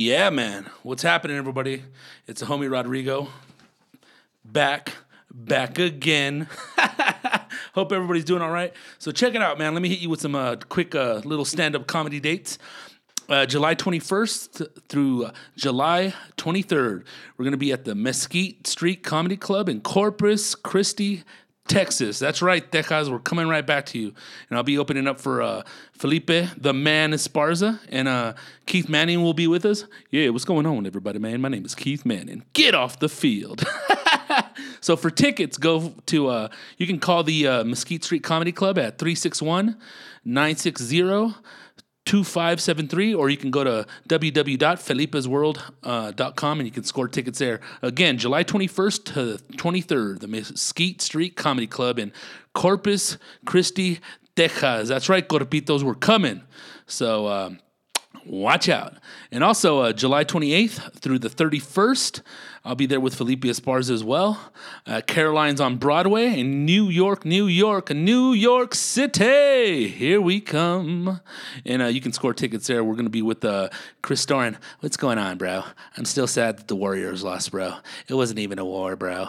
Yeah, man. What's happening, everybody? It's a homie Rodrigo. Back, back again. Hope everybody's doing all right. So check it out, man. Let me hit you with some uh, quick uh, little stand-up comedy dates. Uh, July 21st through uh, July 23rd, we're going to be at the Mesquite Street Comedy Club in Corpus Christi, Texas. That's right, Texas. We're coming right back to you. And I'll be opening up for uh, Felipe, the man Esparza, and uh, Keith Manning will be with us. Yeah, what's going on, everybody, man? My name is Keith Manning. Get off the field. so for tickets, go to, uh, you can call the uh, Mesquite Street Comedy Club at 361 960 2573 or you can go to www.felipesworld.com and you can score tickets there. Again july 21st to 23rd the mesquite street comedy club in corpus christi texas. That's right corpitos we're coming. So um, watch out. And also, uh, July 28th through the 31st, I'll be there with Felipe Esparza as well. Uh, Caroline's on Broadway in New York, New York, New York City. Here we come. And uh, you can score tickets there. We're going to be with uh, Chris Doran. What's going on, bro? I'm still sad that the Warriors lost, bro. It wasn't even a war, bro.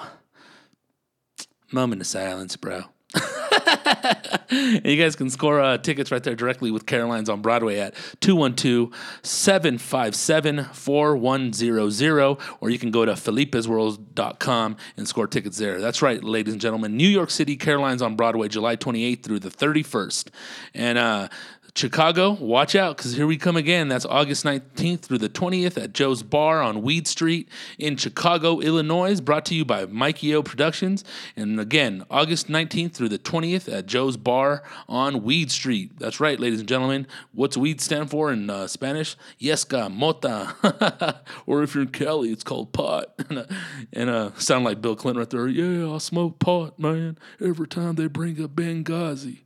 Moment of silence, bro. you guys can score uh, tickets right there directly with Caroline's on Broadway at 212 757 4100, or you can go to felipesworld.com and score tickets there. That's right, ladies and gentlemen. New York City, Caroline's on Broadway, July 28th through the 31st. And uh, Chicago, watch out because here we come again. That's August 19th through the 20th at Joe's Bar on Weed Street in Chicago, Illinois. Brought to you by Mikey O Productions. And again, August 19th through the 20th at Joe's Bar on Weed Street. That's right, ladies and gentlemen. What's weed stand for in uh, Spanish? Yesca, mota. or if you're in Cali, it's called pot. and uh, sound like Bill Clinton right there. Yeah, I smoke pot, man. Every time they bring a Benghazi.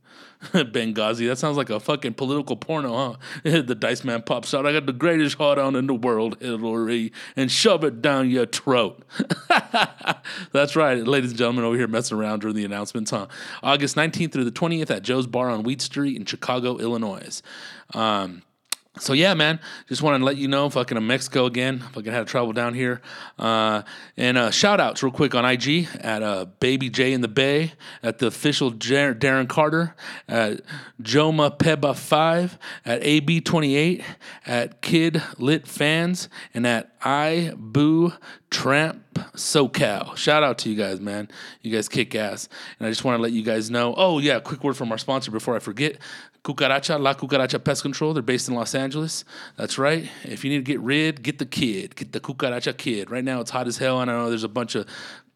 Benghazi. That sounds like a fucking political porno, huh? the Dice Man pops out. I got the greatest hot on in the world, Hillary, and shove it down your throat. That's right, ladies and gentlemen, over here messing around during the announcements, huh? August 19th through the 20th at Joe's Bar on Weed Street in Chicago, Illinois. Um, so yeah, man, just wanted to let you know, fucking in Mexico again. Fucking had to travel down here. Uh, and uh, shout outs real quick on IG at uh, Baby J in the Bay, at the official Jar- Darren Carter, at Joma Peba Five, at AB Twenty Eight, at Kid Lit Fans, and at I Boo Tramp SoCal. Shout out to you guys, man. You guys kick ass. And I just want to let you guys know. Oh yeah, quick word from our sponsor before I forget. Cucaracha, La Cucaracha Pest Control. They're based in Los Angeles. That's right. If you need to get rid, get the kid. Get the Cucaracha kid. Right now it's hot as hell, and I know there's a bunch of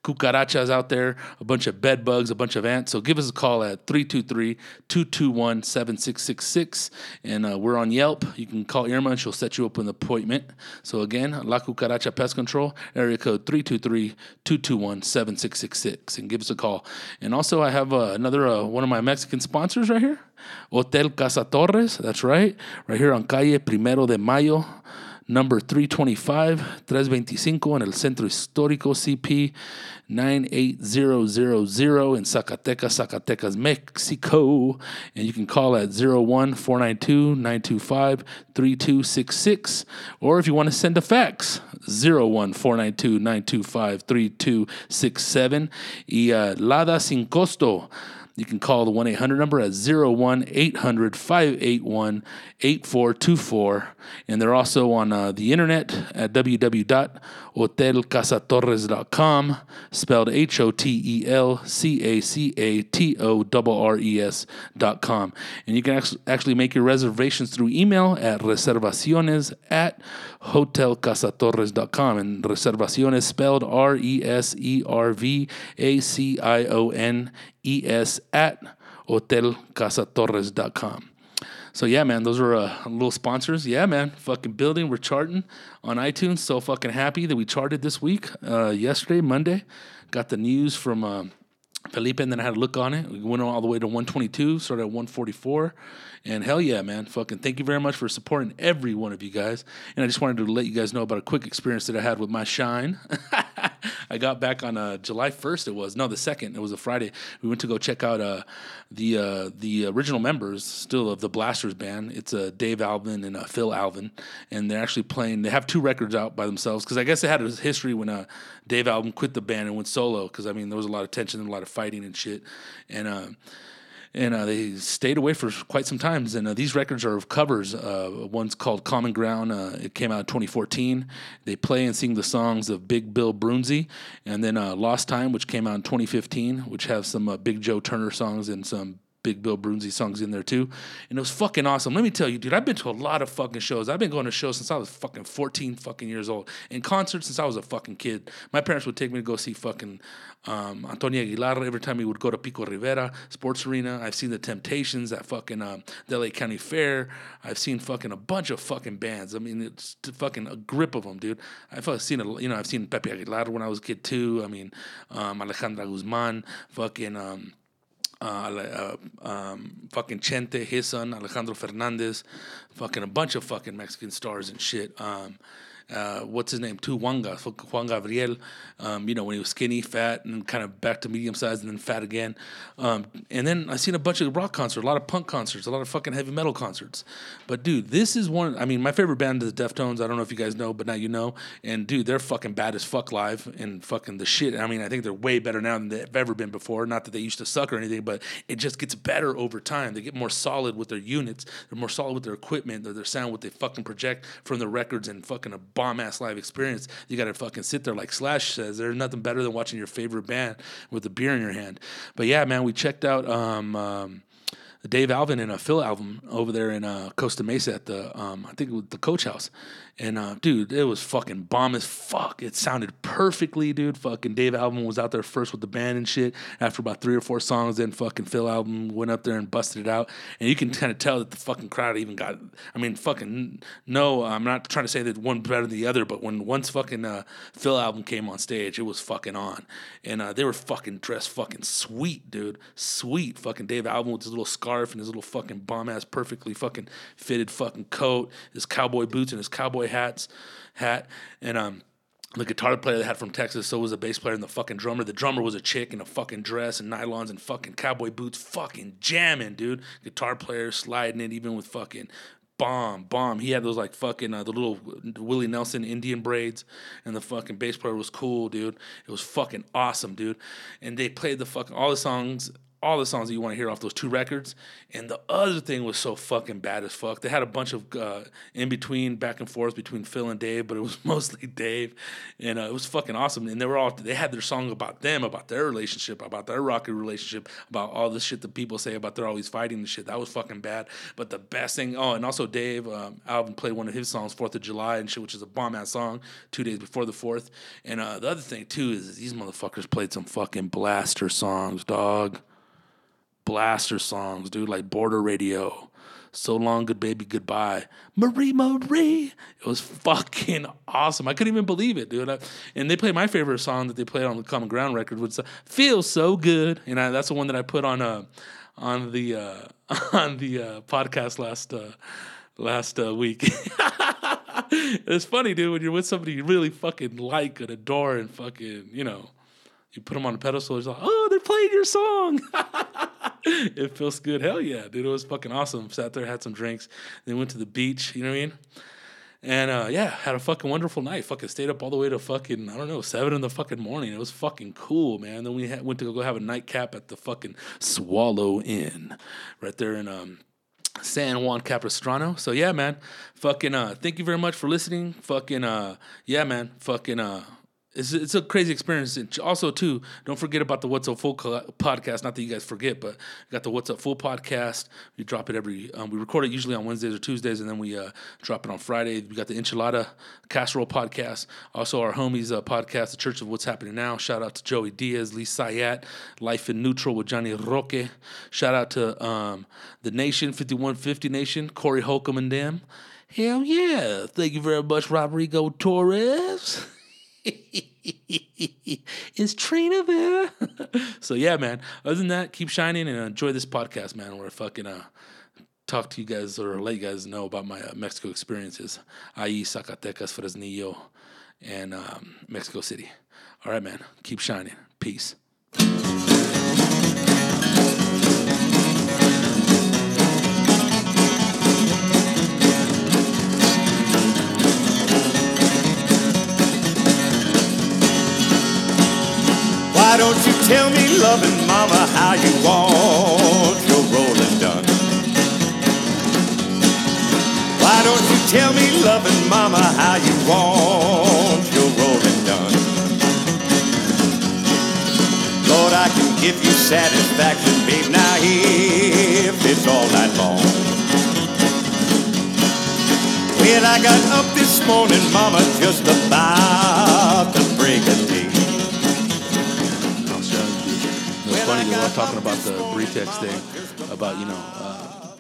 cucarachas out there, a bunch of bed bugs, a bunch of ants. So give us a call at 323-221-7666. And uh, we're on Yelp. You can call Irma and she'll set you up an appointment. So again, La Cucaracha Pest Control, area code 323-221-7666. And give us a call. And also I have uh, another, uh, one of my Mexican sponsors right here. Hotel Casa Torres. That's right. Right here on Calle Primero de Mayo number 325, 325 en el Centro Histórico CP 98000 in Zacatecas, Zacatecas, Mexico. And you can call at 01 492 925 3266. Or if you want to send a fax, 01 492 925 3267. Y uh, Lada sin costo. You can call the 1 800 number at 01 800 581 8424. And they're also on uh, the internet at www.hotelcasatorres.com, spelled H O T E L C A C A T O R E S.com. And you can actually make your reservations through email at reservaciones at hotelcasatorres.com. And reservaciones spelled R E S E R V A C I O N E S at hotelcasatorres.com. So yeah, man, those are uh, little sponsors. Yeah, man, fucking building. We're charting on iTunes. So fucking happy that we charted this week. Uh, yesterday, Monday, got the news from uh, Felipe, and then I had a look on it. We went all the way to 122, started at 144, and hell yeah, man, fucking thank you very much for supporting every one of you guys. And I just wanted to let you guys know about a quick experience that I had with my shine. I got back on uh, July 1st. It was no, the second. It was a Friday. We went to go check out uh, the uh, the original members still of the Blasters band. It's uh, Dave Alvin and uh, Phil Alvin, and they're actually playing. They have two records out by themselves because I guess they had a history when uh, Dave Alvin quit the band and went solo. Because I mean, there was a lot of tension and a lot of fighting and shit, and. And uh, they stayed away for quite some times. And uh, these records are of covers. Uh, one's called Common Ground. Uh, it came out in 2014. They play and sing the songs of Big Bill Broonzy, and then uh, Lost Time, which came out in 2015, which have some uh, Big Joe Turner songs and some Big Bill Broonzy songs in there too. And it was fucking awesome. Let me tell you, dude, I've been to a lot of fucking shows. I've been going to shows since I was fucking 14 fucking years old. And concerts since I was a fucking kid. My parents would take me to go see fucking um, Antonio Aguilar every time we would go to Pico Rivera Sports Arena. I've seen the Temptations at fucking um, the LA County Fair. I've seen fucking a bunch of fucking bands. I mean, it's fucking a grip of them, dude. I've seen a, you know, I've seen Pepe Aguilar when I was a kid too. I mean, um, Alejandra Guzman, fucking um, uh, uh, um, fucking Chente, his son, Alejandro Fernandez, fucking a bunch of fucking Mexican stars and shit. Um, uh, what's his name? Tu Juanga, Juan Gabriel. Um, you know, when he was skinny, fat, and kind of back to medium size, and then fat again. Um, and then I seen a bunch of rock concerts, a lot of punk concerts, a lot of fucking heavy metal concerts. But dude, this is one. I mean, my favorite band is the Deftones. I don't know if you guys know, but now you know. And dude, they're fucking bad as fuck live and fucking the shit. I mean, I think they're way better now than they've ever been before. Not that they used to suck or anything, but it just gets better over time. They get more solid with their units. They're more solid with their equipment, their, their sound, what they fucking project from the records, and fucking a bomb ass live experience. You got to fucking sit there like Slash says. There's nothing better than watching your favorite band with a beer in your hand. But yeah, man, we checked out. Um, um, Dave Alvin and a Phil Alvin over there in uh, Costa Mesa at the um, I think it was the Coach House, and uh, dude, it was fucking bomb as fuck. It sounded perfectly, dude. Fucking Dave Alvin was out there first with the band and shit. After about three or four songs, then fucking Phil Alvin went up there and busted it out, and you can kind of tell that the fucking crowd even got. I mean, fucking no, I'm not trying to say that one better than the other, but when once fucking uh, Phil Alvin came on stage, it was fucking on, and uh, they were fucking dressed fucking sweet, dude, sweet. Fucking Dave Alvin with his little scarf and his little fucking bomb ass, perfectly fucking fitted fucking coat, his cowboy boots and his cowboy hats, hat, and um the guitar player they had from Texas, so was the bass player and the fucking drummer. The drummer was a chick in a fucking dress and nylons and fucking cowboy boots, fucking jamming, dude. Guitar player sliding it even with fucking bomb, bomb. He had those like fucking uh, the little Willie Nelson Indian braids, and the fucking bass player was cool, dude. It was fucking awesome, dude. And they played the fucking all the songs all the songs that you want to hear off those two records. And the other thing was so fucking bad as fuck. They had a bunch of uh, in between, back and forth between Phil and Dave, but it was mostly Dave, and uh, it was fucking awesome. And they were all they had their song about them, about their relationship, about their rocky relationship, about all the shit that people say about they're always fighting and shit. That was fucking bad. But the best thing, oh, and also Dave um, Alvin played one of his songs, Fourth of July and shit, which is a bomb ass song, two days before the fourth. And uh, the other thing too is these motherfuckers played some fucking blaster songs, dog blaster songs, dude, like Border Radio. So long, good baby, goodbye. Marie Marie. It was fucking awesome. I couldn't even believe it, dude. I, and they played my favorite song that they played on the Common Ground record, which uh, feels so good. And I, that's the one that I put on uh, on the uh, on the uh, podcast last uh, last uh, week. it's funny, dude, when you're with somebody you really fucking like and adore and fucking, you know, you put them on a pedestal. It's like, oh, they're playing your song. it feels good. Hell yeah, dude. It was fucking awesome. Sat there, had some drinks, then went to the beach. You know what I mean? And uh, yeah, had a fucking wonderful night. Fucking stayed up all the way to fucking I don't know seven in the fucking morning. It was fucking cool, man. Then we went to go have a nightcap at the fucking Swallow Inn, right there in um, San Juan Capistrano. So yeah, man. Fucking uh, thank you very much for listening. Fucking uh, yeah, man. Fucking uh it's, it's a crazy experience. And also, too, don't forget about the What's Up Fool podcast. Not that you guys forget, but got the What's Up Fool podcast. We drop it every. Um, we record it usually on Wednesdays or Tuesdays, and then we uh, drop it on Friday. We got the Enchilada Casserole podcast. Also, our homies uh, podcast, the Church of What's Happening Now. Shout out to Joey Diaz, Lee Syatt, Life in Neutral with Johnny Roque. Shout out to um, the Nation, 5150 Nation, Corey Holcomb and them. Hell yeah. Thank you very much, Rodrigo Torres. Is Trina there? so yeah, man. Other than that, keep shining and enjoy this podcast, man. Where I fucking uh, talk to you guys or let you guys know about my uh, Mexico experiences, i.e., Zacatecas, Fresnillo, and um, Mexico City. All right, man. Keep shining. Peace. Why don't you tell me, loving mama, how you want your rolling done? Why don't you tell me, loving mama, how you want your rolling done? Lord, I can give you satisfaction, babe, now if it's all night long. Well, I got up this morning, mama, just about to break a They were talking about the Brexit thing, about you know uh,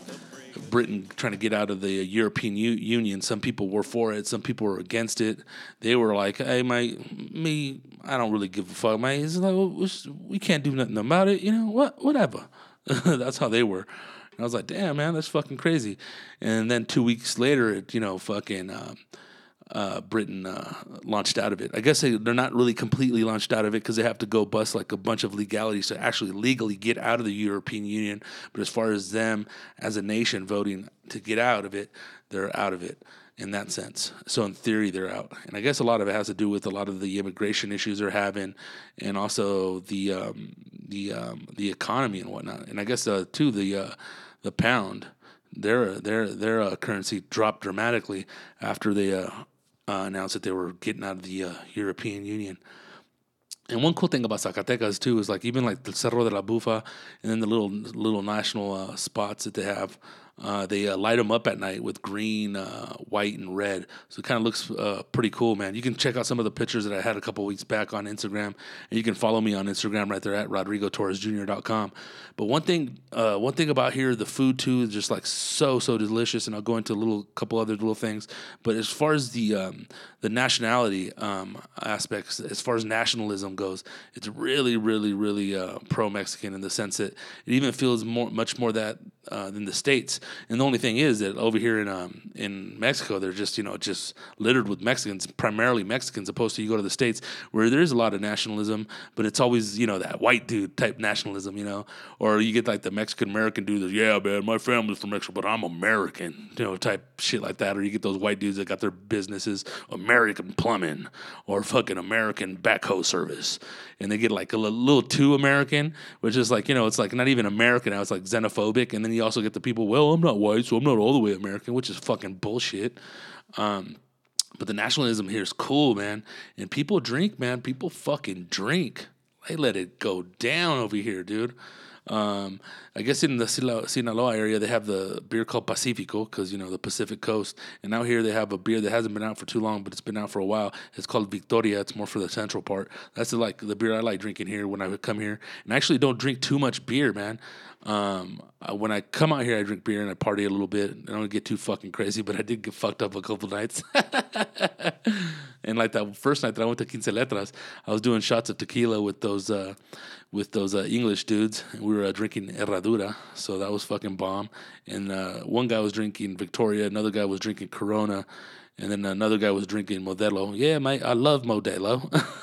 Britain trying to get out of the European U- Union. Some people were for it, some people were against it. They were like, "Hey, my me, I don't really give a fuck, man." It's like well, we- we can't do nothing about it, you know what? Whatever. That's how they were. And I was like, "Damn, man, that's fucking crazy." And then two weeks later, it you know fucking. Um, uh, Britain uh, launched out of it. I guess they, they're not really completely launched out of it because they have to go bust like a bunch of legalities to actually legally get out of the European Union. But as far as them as a nation voting to get out of it, they're out of it in that sense. So in theory, they're out. And I guess a lot of it has to do with a lot of the immigration issues they're having, and also the um, the um, the economy and whatnot. And I guess uh, too the uh, the pound their their their uh, currency dropped dramatically after they uh, announced that they were getting out of the uh, European Union. And one cool thing about Zacatecas too is like even like the Cerro de la Bufa and then the little little national uh, spots that they have, uh, they uh, light them up at night with green, uh, white, and red. So it kind of looks uh, pretty cool, man. You can check out some of the pictures that I had a couple weeks back on Instagram, and you can follow me on Instagram right there at rodrigotorresjr.com. But one thing, uh, one thing about here, the food too is just like so so delicious, and I'll go into a little couple other little things. But as far as the um, the nationality um, aspects, as far as nationalism goes, it's really really really uh, pro Mexican in the sense that it even feels more much more that uh, than the states. And the only thing is that over here in um, in Mexico, they're just you know just littered with Mexicans, primarily Mexicans, opposed to you go to the states where there is a lot of nationalism, but it's always you know that white dude type nationalism, you know, or you get like the Mexican American dude that yeah man, my family's from Mexico, but I'm American, you know, type shit like that, or you get those white dudes that got their businesses American plumbing or fucking American backhoe service, and they get like a little too American, which is like you know it's like not even American now, it's like xenophobic, and then you also get the people, well, I'm not white, so I'm not all the way American, which is fucking bullshit. Um, but the nationalism here is cool, man. And people drink, man. People fucking drink. They let it go down over here, dude. Um, I guess in the Sinaloa area, they have the beer called Pacifico because, you know, the Pacific coast. And out here, they have a beer that hasn't been out for too long, but it's been out for a while. It's called Victoria. It's more for the central part. That's the, like the beer I like drinking here when I come here. And I actually don't drink too much beer, man. Um, when I come out here, I drink beer and I party a little bit. I don't get too fucking crazy, but I did get fucked up a couple nights. and like that first night that I went to Quince Letras, I was doing shots of tequila with those uh, with those uh, English dudes. We were uh, drinking Herradura, so that was fucking bomb. And uh, one guy was drinking Victoria, another guy was drinking Corona, and then another guy was drinking Modelo. Yeah, mate, I love Modelo.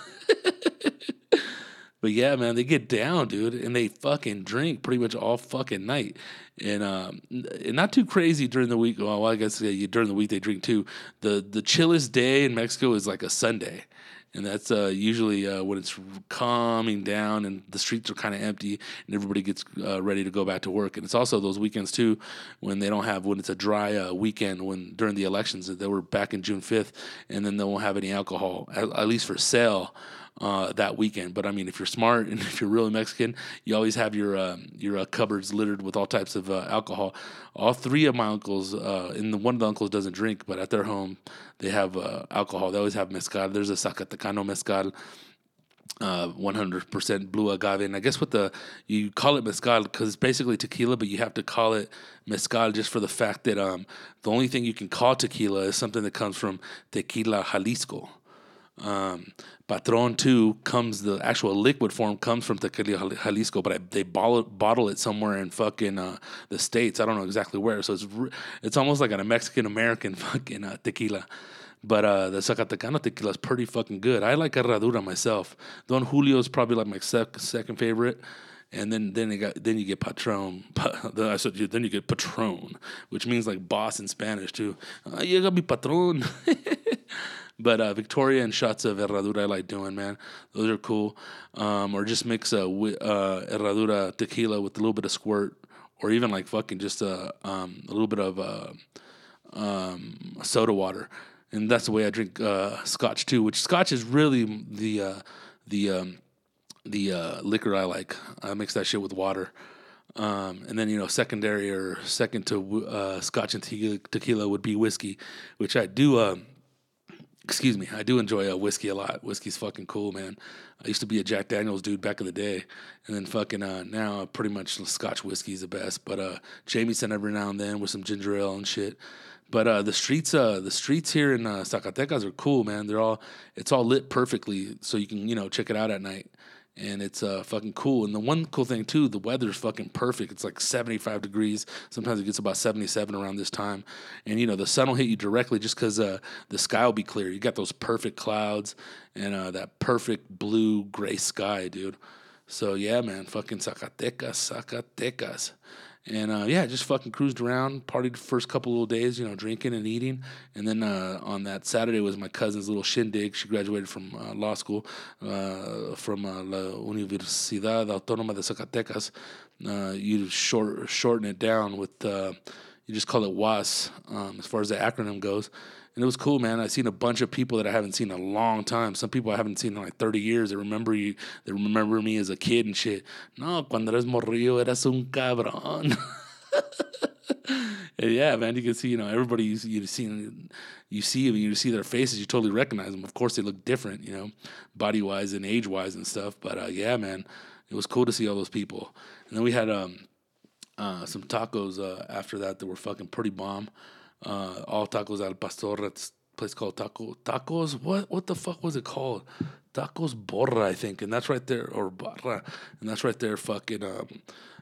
But yeah, man, they get down, dude, and they fucking drink pretty much all fucking night, and um, not too crazy during the week. Well, I guess yeah, during the week they drink too. The the chillest day in Mexico is like a Sunday, and that's uh, usually uh, when it's calming down and the streets are kind of empty and everybody gets uh, ready to go back to work. And it's also those weekends too when they don't have when it's a dry uh, weekend when during the elections that they were back in June fifth, and then they won't have any alcohol at, at least for sale uh, that weekend. But I mean, if you're smart and if you're really Mexican, you always have your uh, your uh, cupboards littered with all types of uh, alcohol. All three of my uncles, uh, and the, one of the uncles doesn't drink, but at their home they have uh, alcohol. They always have mezcal. There's a Zacatecano mezcal. Uh, 100% blue agave, and I guess what the you call it mezcal because it's basically tequila, but you have to call it mezcal just for the fact that um, the only thing you can call tequila is something that comes from tequila Jalisco um, Patron too comes the actual liquid form comes from Tequila Jalisco, but I, they bottle it, bottle it somewhere in fucking uh, the states. I don't know exactly where. So it's it's almost like a Mexican American fucking uh, tequila. But uh, the Zacatecano tequila is pretty fucking good. I like Herradura myself. Don Julio is probably like my sec- second favorite. And then then you got then you get patron. Pa- I said then you get patron, which means like boss in Spanish too. Uh, you got me patron. but uh, Victoria and shots of Herradura I like doing, man. Those are cool. Um, or just mix a wi- uh, Herradura tequila with a little bit of squirt, or even like fucking just a um, a little bit of uh, um, soda water, and that's the way I drink uh, Scotch too. Which Scotch is really the uh, the um, the uh, liquor I like. I mix that shit with water. Um, and then you know, secondary or second to uh, Scotch and tequila, tequila would be whiskey, which I do. Uh, excuse me, I do enjoy uh, whiskey a lot. Whiskey's fucking cool, man. I used to be a Jack Daniels dude back in the day, and then fucking uh, now pretty much Scotch whiskey is the best. But uh, Jameson every now and then with some ginger ale and shit. But uh, the streets, uh, the streets here in uh, Zacatecas are cool, man. They're all, it's all lit perfectly, so you can you know check it out at night and it's uh, fucking cool. And the one cool thing too, the weather's fucking perfect. It's like 75 degrees. Sometimes it gets about 77 around this time, and you know the sun will hit you directly just because uh, the sky will be clear. You got those perfect clouds and uh, that perfect blue gray sky, dude. So yeah, man, fucking Zacatecas, Zacatecas. And uh, yeah, just fucking cruised around, partied the first couple of days, you know, drinking and eating. And then uh, on that Saturday was my cousin's little shindig. She graduated from uh, law school uh, from uh, La Universidad Autónoma de Zacatecas. Uh, you short, shorten it down with, you just call it WAS um, as far as the acronym goes. And it was cool, man. I've seen a bunch of people that I haven't seen in a long time. Some people I haven't seen in like 30 years. They remember you. They remember me as a kid and shit. No, cuando eres morrillo eras un cabrón. Yeah, man, you can see, you know, everybody you, you see, you see, them, you see their faces, you totally recognize them. Of course, they look different, you know, body wise and age wise and stuff. But uh, yeah, man, it was cool to see all those people. And then we had um, uh, some tacos uh, after that that were fucking pretty bomb. Uh, all tacos al pastor at this place called Taco Tacos. What what the fuck was it called? Tacos Borra, I think, and that's right there, or Barra, and that's right there, fucking um,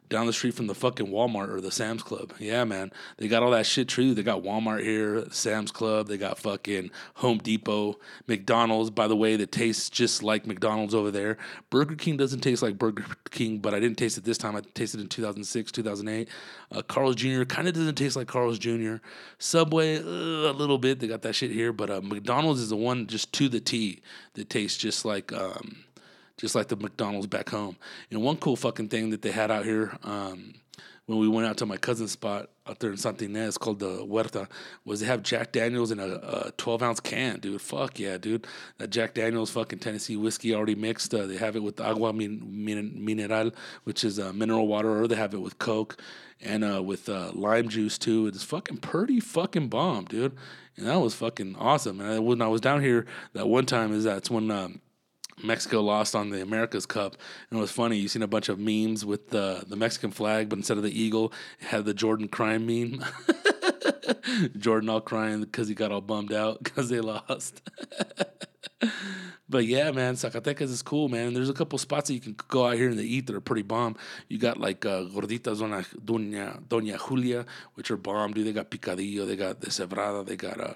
down the street from the fucking Walmart or the Sam's Club. Yeah, man, they got all that shit too. They got Walmart here, Sam's Club. They got fucking Home Depot, McDonald's. By the way, that tastes just like McDonald's over there. Burger King doesn't taste like Burger King, but I didn't taste it this time. I tasted it in 2006, 2008. Uh, Carl's Jr. kind of doesn't taste like Carl's Jr. Subway uh, a little bit. They got that shit here, but uh, McDonald's is the one just to the T that tastes just like. Um, just like the McDonald's back home. And one cool fucking thing that they had out here um, when we went out to my cousin's spot out there in Santa Ynez called the Huerta was they have Jack Daniels in a, a 12 ounce can, dude. Fuck yeah, dude. That Jack Daniels fucking Tennessee whiskey already mixed. Uh, they have it with agua min, min, mineral, which is uh, mineral water, or they have it with Coke and uh, with uh, lime juice too. It's fucking pretty fucking bomb, dude. And that was fucking awesome. And I, when I was down here that one time, is that's when. Um, Mexico lost on the America's Cup, and it was funny. You seen a bunch of memes with the the Mexican flag, but instead of the eagle, it had the Jordan crying meme. Jordan all crying because he got all bummed out because they lost. but yeah, man, Zacatecas is cool, man. There's a couple spots that you can go out here and eat that are pretty bomb. You got like uh, gorditas Doña, Doña, Doña Julia, which are bomb, dude. They got picadillo, they got the deshebrada, they got uh,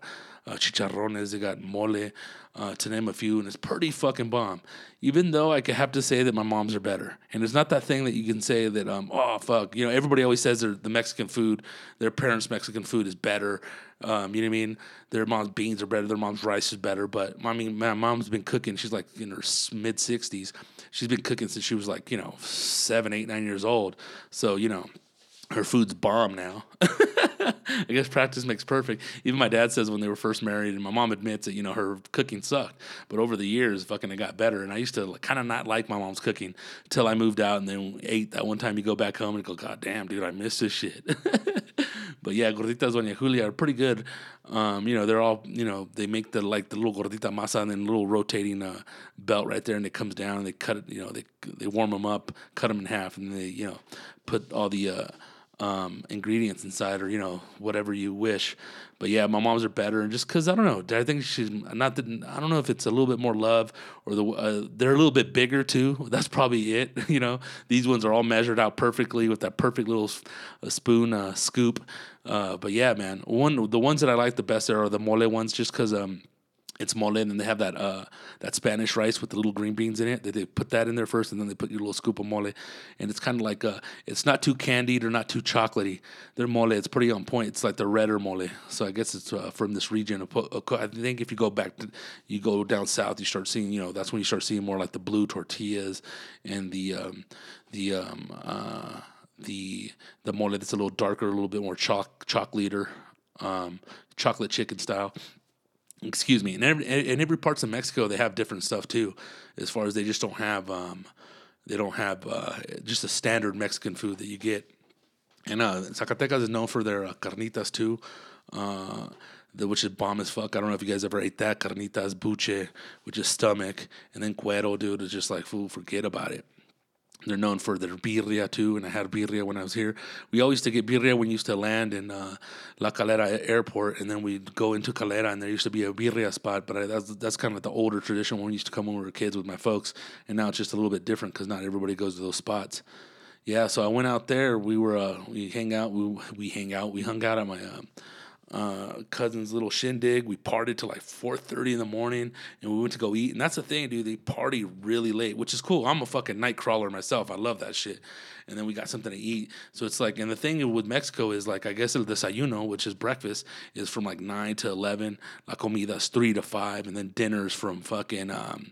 uh, chicharrones, they got mole, uh, to name a few, and it's pretty fucking bomb. Even though I could have to say that my moms are better, and it's not that thing that you can say that um oh fuck you know everybody always says the Mexican food, their parents' Mexican food is better. Um, you know what I mean? Their mom's beans are better, their mom's rice is better. But I mean, my mom's been cooking. She's like in her mid sixties. She's been cooking since she was like you know seven, eight, nine years old. So you know her food's bomb now. I guess practice makes perfect. Even my dad says when they were first married, and my mom admits that you know her cooking sucked, but over the years, fucking it got better. And I used to kind of not like my mom's cooking till I moved out, and then ate that one time. You go back home and go, God damn, dude, I miss this shit. but yeah, gorditas Doña Julia are pretty good. Um, you know, they're all you know they make the like the little gordita masa and then little rotating uh, belt right there, and it comes down and they cut it. You know, they they warm them up, cut them in half, and they you know put all the uh, um, ingredients inside or you know whatever you wish. But yeah, my mom's are better, and just because I don't know, I think she's not that I don't know if it's a little bit more love or the uh, they're a little bit bigger too. That's probably it. You know, these ones are all measured out perfectly with that perfect little uh, spoon uh, scoop. Uh, but yeah, man, one the ones that I like the best are the mole ones, just because um It's mole, and then they have that uh, that Spanish rice with the little green beans in it. They, they put that in there first, and then they put your little scoop of mole, and it's kind of like uh, it's not too candied or not too chocolatey. Their mole, it's pretty on point. It's like the redder mole, so I guess it's uh, from this region. uh, I think if you go back, to, you go down south, you start seeing, you know, that's when you start seeing more like the blue tortillas and the um, the um, uh, the the mole that's a little darker, a little bit more choc chocolate um, chocolate chicken style excuse me, and every in every parts of Mexico they have different stuff too, as far as they just don't have um, they don't have uh, just a standard Mexican food that you get. And uh, Zacatecas is known for their uh, carnitas too, uh, the, which is bomb as fuck. I don't know if you guys ever ate that carnitas buche, which is stomach, and then cuero, dude, is just like food. Forget about it. They're known for their birria too, and I had birria when I was here. We always used to get birria when we used to land in uh, La Calera Airport, and then we'd go into Calera, and there used to be a birria spot. But I, that's that's kind of like the older tradition when we used to come when we were kids with my folks, and now it's just a little bit different because not everybody goes to those spots. Yeah, so I went out there. We were uh, we hang out. We we hang out. We hung out at my uh, uh, cousin's little shindig. We partied till like four thirty in the morning, and we went to go eat. And that's the thing, dude. They party really late, which is cool. I'm a fucking night crawler myself. I love that shit. And then we got something to eat. So it's like, and the thing with Mexico is like, I guess el desayuno, which is breakfast, is from like nine to eleven. La comida's three to five, and then dinner's from fucking, um,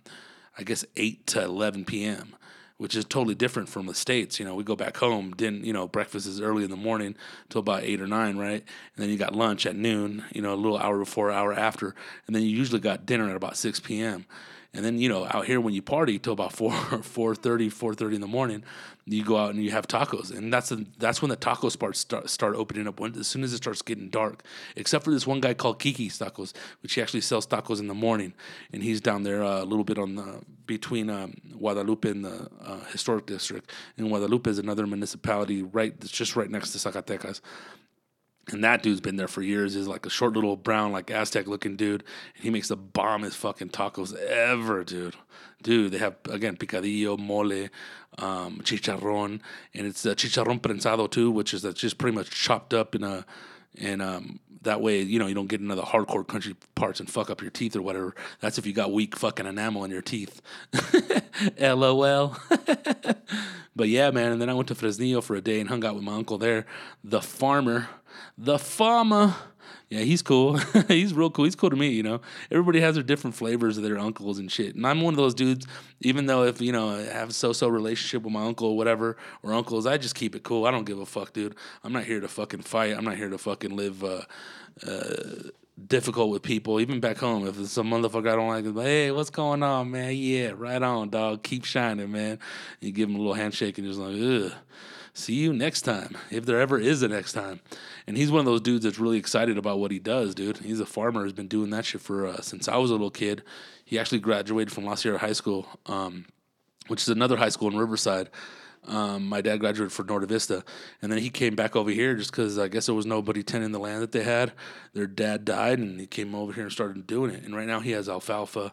I guess eight to eleven p.m which is totally different from the states. You know, we go back home, didn't you know, breakfast is early in the morning till about eight or nine, right? And then you got lunch at noon, you know, a little hour before, hour after, and then you usually got dinner at about six p.m. And then you know, out here when you party till about four, four thirty, four thirty in the morning, you go out and you have tacos, and that's the, that's when the taco spots start start opening up. When as soon as it starts getting dark, except for this one guy called Kiki's Tacos, which he actually sells tacos in the morning, and he's down there uh, a little bit on the between um, Guadalupe and the uh, historic district. And Guadalupe is another municipality right that's just right next to Zacatecas. And that dude's been there for years. Is like a short little brown, like Aztec looking dude. And he makes the bombest fucking tacos ever, dude. Dude, they have again picadillo, mole, um, chicharron, and it's uh, chicharron prensado too, which is uh, just pretty much chopped up in a, and um, that way you know you don't get into the hardcore country parts and fuck up your teeth or whatever. That's if you got weak fucking enamel in your teeth. LOL. but yeah, man. And then I went to Fresnillo for a day and hung out with my uncle there, the farmer, the farmer. Yeah, he's cool. he's real cool. He's cool to me, you know. Everybody has their different flavors of their uncles and shit. And I'm one of those dudes, even though if, you know, I have a so-so relationship with my uncle or whatever, or uncles, I just keep it cool. I don't give a fuck, dude. I'm not here to fucking fight. I'm not here to fucking live uh, uh, difficult with people. Even back home, if it's some motherfucker I don't like, like, hey, what's going on, man? Yeah, right on, dog. Keep shining, man. You give him a little handshake and just like, ugh see you next time if there ever is a next time and he's one of those dudes that's really excited about what he does dude he's a farmer He's been doing that shit for uh, since i was a little kid he actually graduated from la sierra high school um, which is another high school in riverside um, my dad graduated for Norte Vista, and then he came back over here just because I guess there was nobody tending the land that they had. Their dad died, and he came over here and started doing it. And right now he has alfalfa,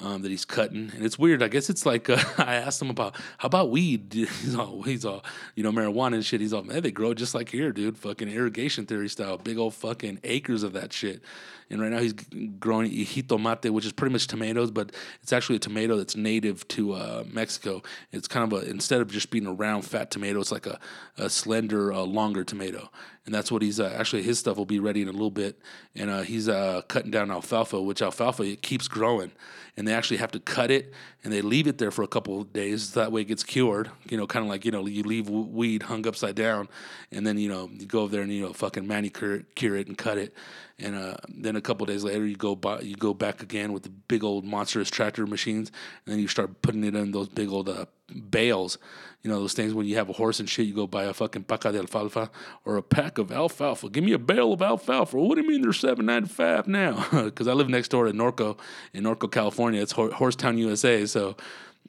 um, that he's cutting, and it's weird. I guess it's like uh, I asked him about how about weed. He's all he's all you know marijuana and shit. He's all man, they grow just like here, dude. Fucking irrigation theory style, big old fucking acres of that shit. And right now he's growing jitomate, which is pretty much tomatoes, but it's actually a tomato that's native to uh, Mexico. It's kind of a instead of just being a round fat tomato, it's like a, a slender, uh, longer tomato. And that's what he's uh, actually his stuff will be ready in a little bit. And uh, he's uh, cutting down alfalfa, which alfalfa it keeps growing, and they actually have to cut it and they leave it there for a couple of days. That way it gets cured. You know, kind of like you know you leave weed hung upside down, and then you know you go over there and you know fucking manicure cure it and cut it and uh, then a couple days later you go buy, you go back again with the big old monstrous tractor machines, and then you start putting it in those big old uh, bales. You know those things when you have a horse and shit, you go buy a fucking paca de alfalfa or a pack of alfalfa. Give me a bale of alfalfa. What do you mean they're seven ninety five now? Because I live next door to Norco in Norco, California. It's Horsetown, USA. So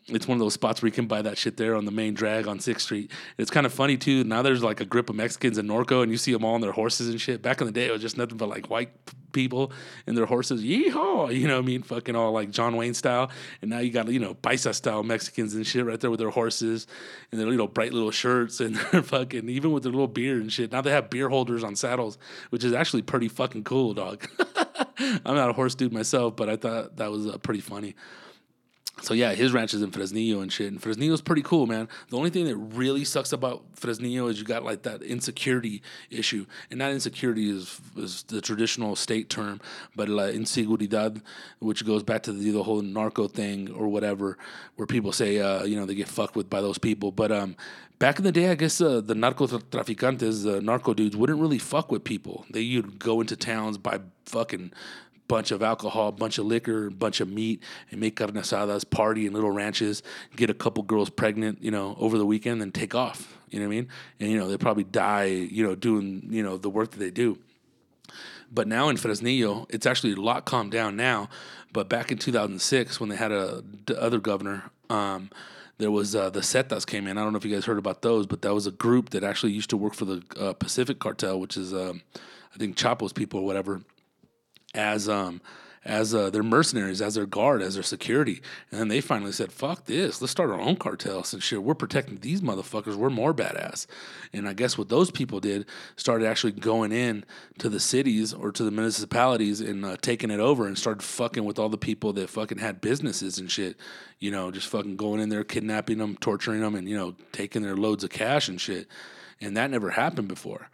it's one of those spots where you can buy that shit there on the main drag on Sixth Street. It's kind of funny too. Now there's like a grip of Mexicans in Norco, and you see them all on their horses and shit. Back in the day, it was just nothing but like white people and their horses. Yeehaw! You know what I mean? Fucking all like John Wayne style. And now you got you know paisa style Mexicans and shit right there with their horses and their little bright little shirts and their fucking even with their little beer and shit. Now they have beer holders on saddles, which is actually pretty fucking cool, dog. I'm not a horse dude myself, but I thought that was uh, pretty funny. So yeah, his ranch is in Fresnillo and shit. And Fresnillo's pretty cool, man. The only thing that really sucks about Fresnillo is you got like that insecurity issue, and that insecurity is is the traditional state term, but la inseguridad, which goes back to the, the whole narco thing or whatever, where people say, uh, you know, they get fucked with by those people. But um, back in the day, I guess uh, the narco traficantes, the narco dudes, wouldn't really fuck with people. They you'd go into towns buy fucking bunch of alcohol, bunch of liquor, bunch of meat, and make carne asadas, party in little ranches, get a couple girls pregnant, you know, over the weekend, and take off. You know what I mean? And you know they probably die, you know, doing you know the work that they do. But now in Fresnillo, it's actually a lot calmed down now. But back in 2006, when they had a the other governor, um, there was uh, the Zetas came in. I don't know if you guys heard about those, but that was a group that actually used to work for the uh, Pacific Cartel, which is um, I think Chapo's people or whatever as um as uh, their mercenaries, as their guard, as their security. And then they finally said, fuck this, let's start our own cartels and shit. We're protecting these motherfuckers. We're more badass. And I guess what those people did started actually going in to the cities or to the municipalities and uh, taking it over and started fucking with all the people that fucking had businesses and shit. You know, just fucking going in there, kidnapping them, torturing them, and, you know, taking their loads of cash and shit. And that never happened before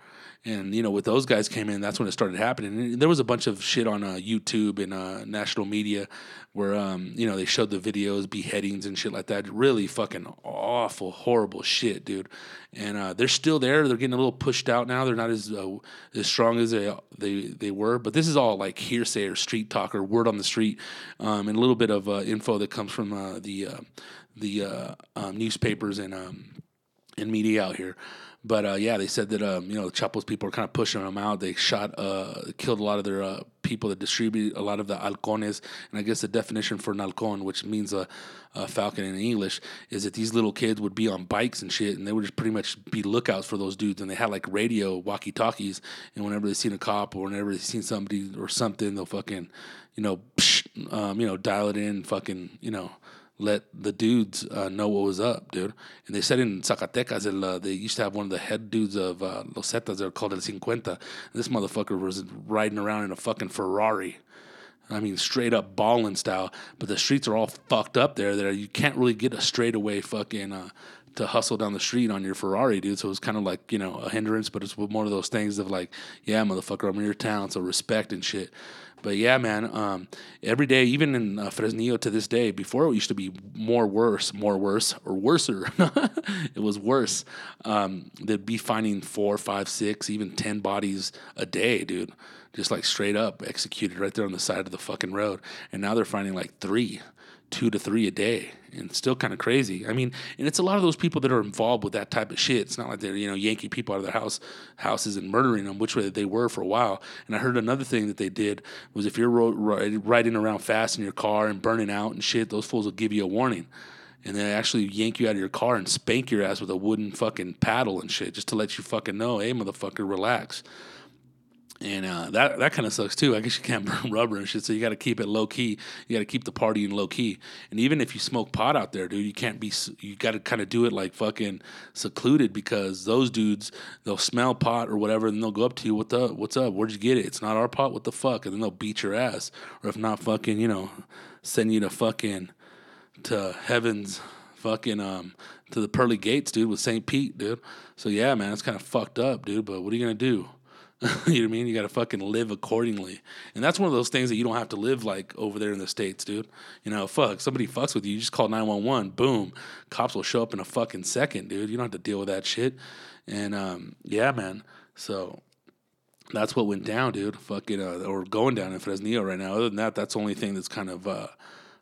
and you know with those guys came in that's when it started happening. And there was a bunch of shit on uh, youtube and uh, national media where um, you know they showed the videos beheadings and shit like that. Really fucking awful horrible shit dude. And uh, they're still there. They're getting a little pushed out now. They're not as uh, as strong as they, they they were. But this is all like hearsay or street talk or word on the street um, and a little bit of uh, info that comes from uh, the the um, newspapers and um, and media out here but uh, yeah, they said that um, you know Chapo's people are kind of pushing them out. They shot, uh, killed a lot of their uh, people that distribute a lot of the halcones. And I guess the definition for an halcon, which means a, a, falcon in English, is that these little kids would be on bikes and shit, and they would just pretty much be lookouts for those dudes. And they had like radio walkie talkies, and whenever they seen a cop or whenever they seen somebody or something, they'll fucking, you know, psh, um, you know, dial it in, fucking, you know let the dudes uh, know what was up, dude. And they said in Zacatecas, el, uh, they used to have one of the head dudes of uh, Los Zetas, they're called El Cincuenta. This motherfucker was riding around in a fucking Ferrari. I mean, straight up balling style. But the streets are all fucked up there. There, you can't really get a straightaway fucking uh, to hustle down the street on your Ferrari, dude. So it was kind of like you know a hindrance, but it's one of those things of like, yeah, motherfucker, I'm in your town, so respect and shit. But yeah, man, um, every day, even in uh, Fresnillo to this day, before it used to be more worse, more worse, or worser. it was worse. Um, they'd be finding four, five, six, even 10 bodies a day, dude. Just like straight up executed right there on the side of the fucking road. And now they're finding like three two to three a day and still kind of crazy. I mean, and it's a lot of those people that are involved with that type of shit. It's not like they're you know yanking people out of their house houses and murdering them, which way they were for a while. And I heard another thing that they did was if you're riding around fast in your car and burning out and shit, those fools will give you a warning. And they actually yank you out of your car and spank your ass with a wooden fucking paddle and shit, just to let you fucking know, hey, motherfucker, relax and uh, that that kind of sucks too. I guess you can't burn rubber and shit, so you got to keep it low key. You got to keep the party in low key. And even if you smoke pot out there, dude, you can't be. You got to kind of do it like fucking secluded because those dudes they'll smell pot or whatever, and they'll go up to you, "What the? What's up? Where'd you get it? It's not our pot. What the fuck?" And then they'll beat your ass, or if not, fucking, you know, send you to fucking to heaven's fucking um to the pearly gates, dude, with St. Pete, dude. So yeah, man, it's kind of fucked up, dude. But what are you gonna do? you know what I mean? You got to fucking live accordingly. And that's one of those things that you don't have to live like over there in the States, dude. You know, fuck, somebody fucks with you, you just call 911, boom. Cops will show up in a fucking second, dude. You don't have to deal with that shit. And um, yeah, man. So that's what went down, dude. Fucking, uh, or going down in Fresnillo right now. Other than that, that's the only thing that's kind of, uh,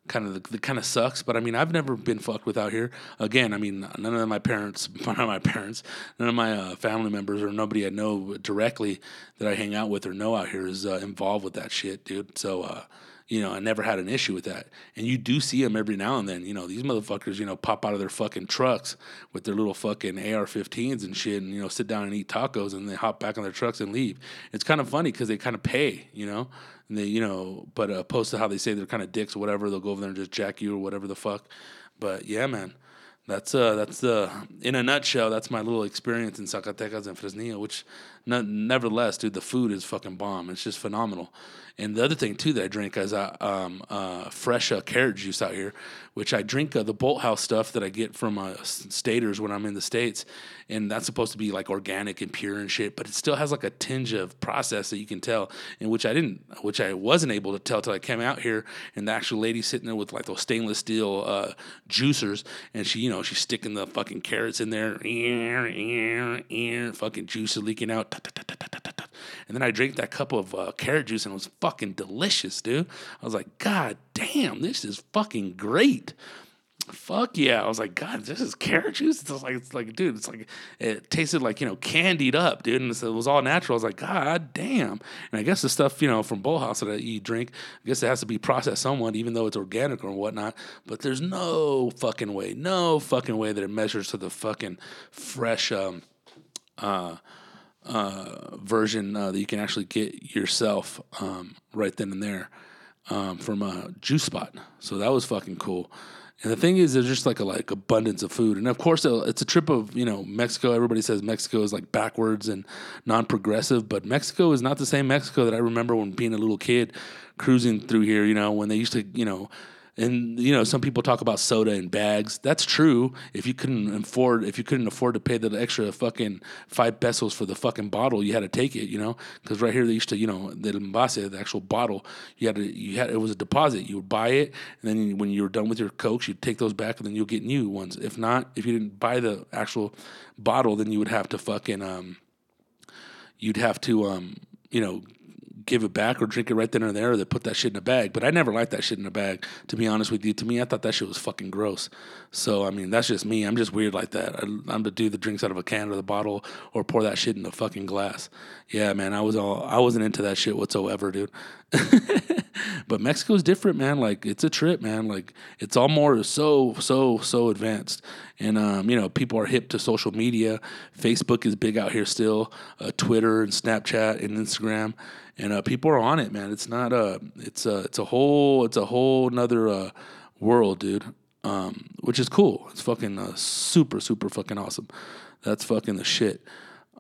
kind of the, kind of sucks. But I mean, I've never been fucked with out here. Again, I mean, none of my parents, none of my parents, none of my uh, family members, or nobody I know directly that I hang out with or know out here is uh, involved with that shit, dude. So. Uh, you know, I never had an issue with that. And you do see them every now and then. You know, these motherfuckers, you know, pop out of their fucking trucks with their little fucking AR-15s and shit, and you know, sit down and eat tacos, and they hop back on their trucks and leave. It's kind of funny because they kind of pay, you know, and they, you know, but uh, opposed to how they say they're kind of dicks or whatever, they'll go over there and just jack you or whatever the fuck. But yeah, man, that's uh that's the in a nutshell. That's my little experience in Zacatecas and Fresnillo. Which, nevertheless, dude, the food is fucking bomb. It's just phenomenal. And the other thing too that I drink is uh, um, uh, fresh uh, carrot juice out here, which I drink uh, the Bolt House stuff that I get from uh, staters when I'm in the states, and that's supposed to be like organic and pure and shit, but it still has like a tinge of process that you can tell, in which I didn't, which I wasn't able to tell till I came out here, and the actual lady sitting there with like those stainless steel uh, juicers, and she, you know, she's sticking the fucking carrots in there, and fucking juice is leaking out. And then I drank that cup of uh, carrot juice and it was fucking delicious, dude. I was like, God damn, this is fucking great. Fuck yeah. I was like, God, this is carrot juice. It's like, it's like, dude, it's like, it tasted like, you know, candied up, dude. And it was all natural. I was like, God damn. And I guess the stuff, you know, from Bolthouse that you drink, I guess it has to be processed somewhat, even though it's organic or whatnot. But there's no fucking way, no fucking way that it measures to the fucking fresh, um, uh, uh, version uh, that you can actually get yourself um, right then and there um, from a juice spot. So that was fucking cool. And the thing is, there's just like a like abundance of food, and of course, uh, it's a trip of you know Mexico. Everybody says Mexico is like backwards and non-progressive, but Mexico is not the same Mexico that I remember when being a little kid cruising through here. You know, when they used to you know and you know, some people talk about soda in bags. That's true. If you couldn't afford, if you couldn't afford to pay the extra fucking five pesos for the fucking bottle, you had to take it. You know, because right here they used to, you know, the envase, the actual bottle, you had to, you had it was a deposit. You would buy it, and then when you were done with your cokes, you'd take those back, and then you'll get new ones. If not, if you didn't buy the actual bottle, then you would have to fucking um, you'd have to um, you know give it back or drink it right then and there or they put that shit in a bag. But I never liked that shit in a bag, to be honest with you. To me, I thought that shit was fucking gross. So, I mean, that's just me. I'm just weird like that. I, am the dude that drinks out of a can or the bottle or pour that shit in a fucking glass. Yeah, man, I was all, I wasn't into that shit whatsoever, dude. but Mexico's different, man. Like, it's a trip, man. Like, it's all more so, so, so advanced. And, um, you know, people are hip to social media. Facebook is big out here still, uh, Twitter and Snapchat and Instagram and uh, people are on it, man. It's not a, it's a, it's a whole, it's a whole another uh, world, dude. Um, which is cool. It's fucking uh, super, super fucking awesome. That's fucking the shit.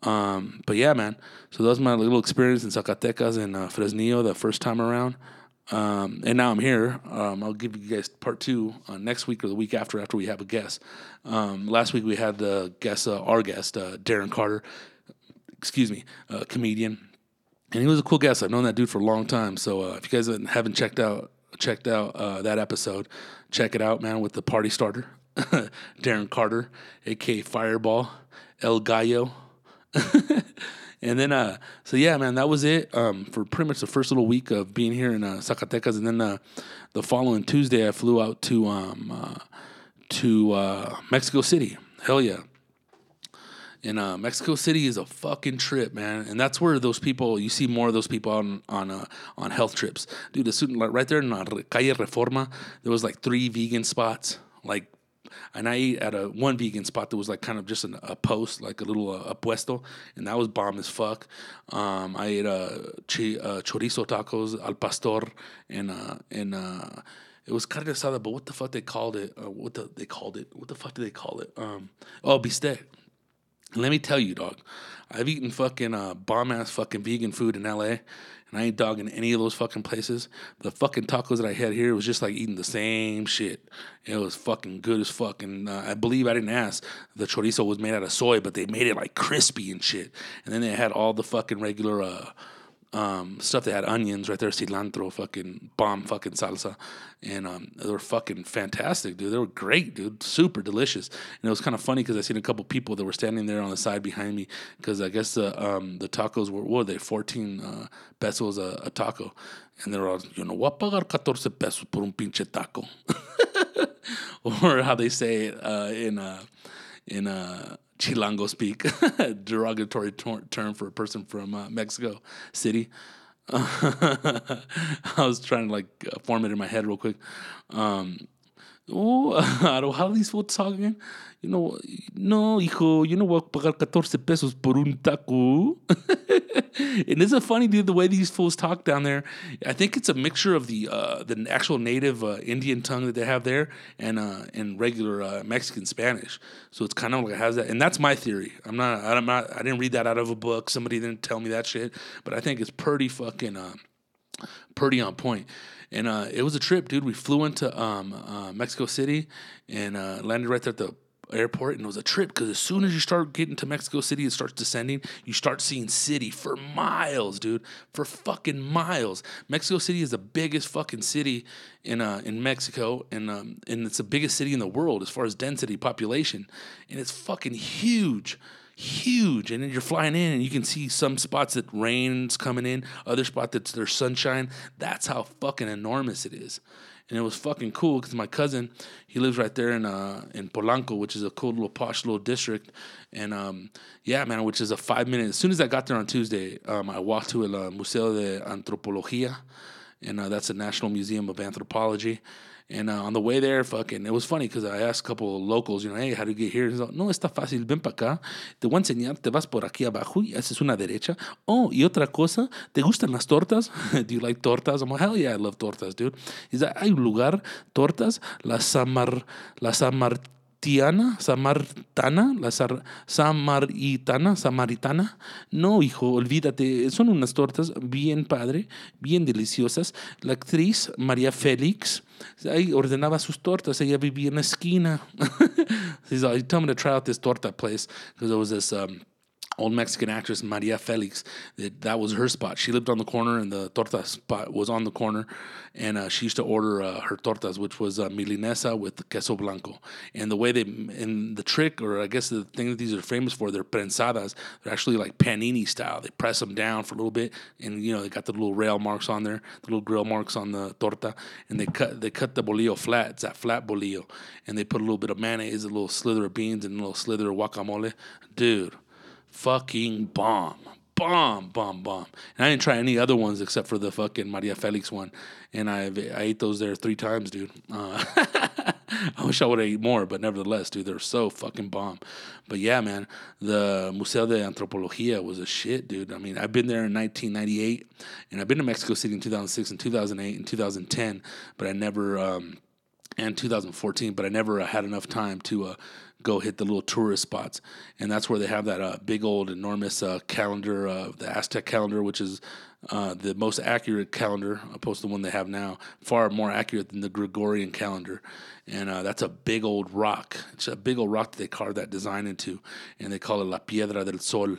Um, but yeah, man. So that was my little experience in Zacatecas and uh, Fresnillo the first time around. Um, and now I'm here. Um, I'll give you guys part two uh, next week or the week after, after we have a guest. Um, last week we had the guest, uh, our guest, uh, Darren Carter, excuse me, comedian and he was a cool guest. I've known that dude for a long time. So uh, if you guys haven't checked out checked out uh, that episode, check it out, man. With the party starter, Darren Carter, aka Fireball, El Gallo. and then, uh, so yeah, man, that was it um, for pretty much the first little week of being here in uh, Zacatecas. And then uh, the following Tuesday, I flew out to um, uh, to uh, Mexico City. Hell yeah! And uh, Mexico City is a fucking trip, man. And that's where those people you see more of those people on on on health trips, dude. The student right there in Calle Reforma, there was like three vegan spots, like. And I ate at a one vegan spot that was like kind of just an, a post, like a little uh, a puesto, and that was bomb as fuck. Um, I ate uh, chi, uh, chorizo tacos al pastor, and uh, and uh, it was carne asada, but what the fuck they called it? Uh, what the they called it? What the fuck did they call it? Um, oh, bistec let me tell you, dog, I've eaten fucking uh, bomb ass fucking vegan food in LA, and I ain't dogging any of those fucking places. The fucking tacos that I had here was just like eating the same shit. It was fucking good as fuck. And uh, I believe I didn't ask. The chorizo was made out of soy, but they made it like crispy and shit. And then they had all the fucking regular. Uh, um, stuff that had onions right there, cilantro, fucking bomb, fucking salsa, and um, they were fucking fantastic, dude. They were great, dude, super delicious. And it was kind of funny because I seen a couple people that were standing there on the side behind me because I guess the um, the tacos were what were they fourteen uh, pesos a, a, taco, and they were all you know what pagar catorce pesos por un pinche taco, or how they say it uh, in uh, in uh, Chilango speak, derogatory tor- term for a person from uh, Mexico City. I was trying to like uh, form it in my head real quick. Um, oh, how do these folks talk again? You know, no, hijo, you know what, pagar 14 pesos por un taco. and a funny dude the way these fools talk down there. I think it's a mixture of the uh, the actual native uh, Indian tongue that they have there and uh, and regular uh, Mexican Spanish. So it's kind of like it has that, and that's my theory. I'm not I'm not I didn't read that out of a book. Somebody didn't tell me that shit, but I think it's pretty fucking uh, pretty on point. And uh, it was a trip, dude. We flew into um, uh, Mexico City and uh, landed right there at the airport and it was a trip because as soon as you start getting to Mexico City, it starts descending. You start seeing city for miles, dude, for fucking miles. Mexico City is the biggest fucking city in uh, in Mexico, and um, and it's the biggest city in the world as far as density, population, and it's fucking huge. Huge, and then you're flying in, and you can see some spots that rain's coming in, other spots that there's sunshine. That's how fucking enormous it is and it was fucking cool because my cousin he lives right there in uh in Polanco, which is a cool little posh little district, and um yeah man, which is a five minute. As soon as I got there on Tuesday, um I walked to el uh, Museo de Antropología, and uh, that's a National Museum of Anthropology. And uh, on the way there, fucking, it was funny because I asked a couple of locals, you know, hey, how do you get here? No, está fácil, ven para acá, te voy a enseñar, te vas por aquí abajo y haces una derecha. Oh, y otra cosa, ¿te gustan las tortas? do you like tortas? I'm like, hell yeah, I love tortas, dude. He's like, hay un lugar, tortas, la Samar, la Samartana, la Sar, Samaritana, Samaritana. No, hijo, olvídate, son unas tortas bien padre, bien deliciosas. La actriz María Félix, ahí ordenaba sus tortas, ella vivía en la esquina. He's like, tell me to try out this torta place, because there was this um, old Mexican actress Maria Felix. That, that was her spot. She lived on the corner, and the torta spot was on the corner. And uh, she used to order uh, her tortas, which was uh, milanesa with queso blanco. And the way they, and the trick, or I guess the thing that these are famous for, they're prensadas. They're actually like panini style. They press them down for a little bit, and you know they got the little rail marks on there, the little grill marks on the torta, and they cut they cut the bolillo flat. It's that flat bolillo, and they put a little bit of mayonnaise, a little slither of beans, and a little slither of guacamole. Dude fucking bomb. Bomb, bomb, bomb. And I didn't try any other ones except for the fucking Maria Felix one. And I I ate those there three times, dude. Uh, I wish I would have ate more, but nevertheless, dude, they're so fucking bomb. But yeah, man, the Museo de Antropología was a shit, dude. I mean, I've been there in 1998, and I've been to Mexico City in 2006 and 2008 and 2010, but I never, um, and 2014, but I never had enough time to uh, go hit the little tourist spots, and that's where they have that uh, big old enormous uh, calendar, uh, the Aztec calendar, which is uh, the most accurate calendar opposed to the one they have now, far more accurate than the Gregorian calendar. And uh, that's a big old rock. It's a big old rock that they carved that design into, and they call it La Piedra del Sol.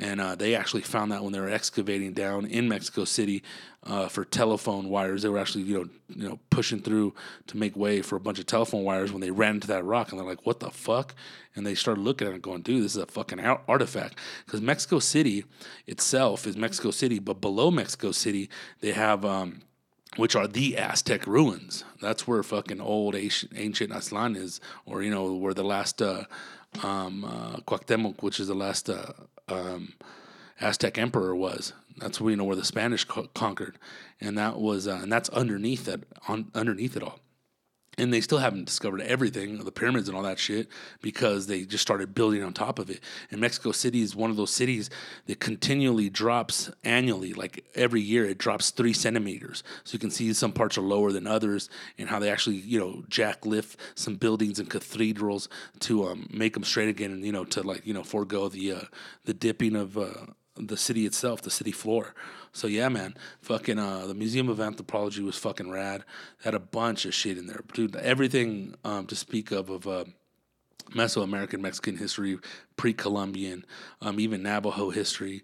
And uh, they actually found that when they were excavating down in Mexico City uh, for telephone wires. They were actually, you know, you know, pushing through to make way for a bunch of telephone wires when they ran into that rock, and they're like, "What the fuck?" And they started looking at it, going, "Dude, this is a fucking artifact." Because Mexico City itself is Mexico City, but below Mexico City, they have. Um, which are the Aztec ruins. That's where fucking old ancient Aztlan is, or you know, where the last uh, um, uh, Cuauhtemoc, which is the last uh, um, Aztec emperor was. That's where you know where the Spanish co- conquered, and that was uh, and that's underneath it on underneath it all. And they still haven't discovered everything, the pyramids and all that shit, because they just started building on top of it. And Mexico City is one of those cities that continually drops annually. Like every year, it drops three centimeters. So you can see some parts are lower than others, and how they actually, you know, jack lift some buildings and cathedrals to um, make them straight again, and you know, to like you know forego the uh, the dipping of uh, the city itself, the city floor. So yeah, man, fucking uh, the Museum of Anthropology was fucking rad. Had a bunch of shit in there, dude. Everything um, to speak of of uh, Mesoamerican Mexican history, pre-Columbian, um, even Navajo history,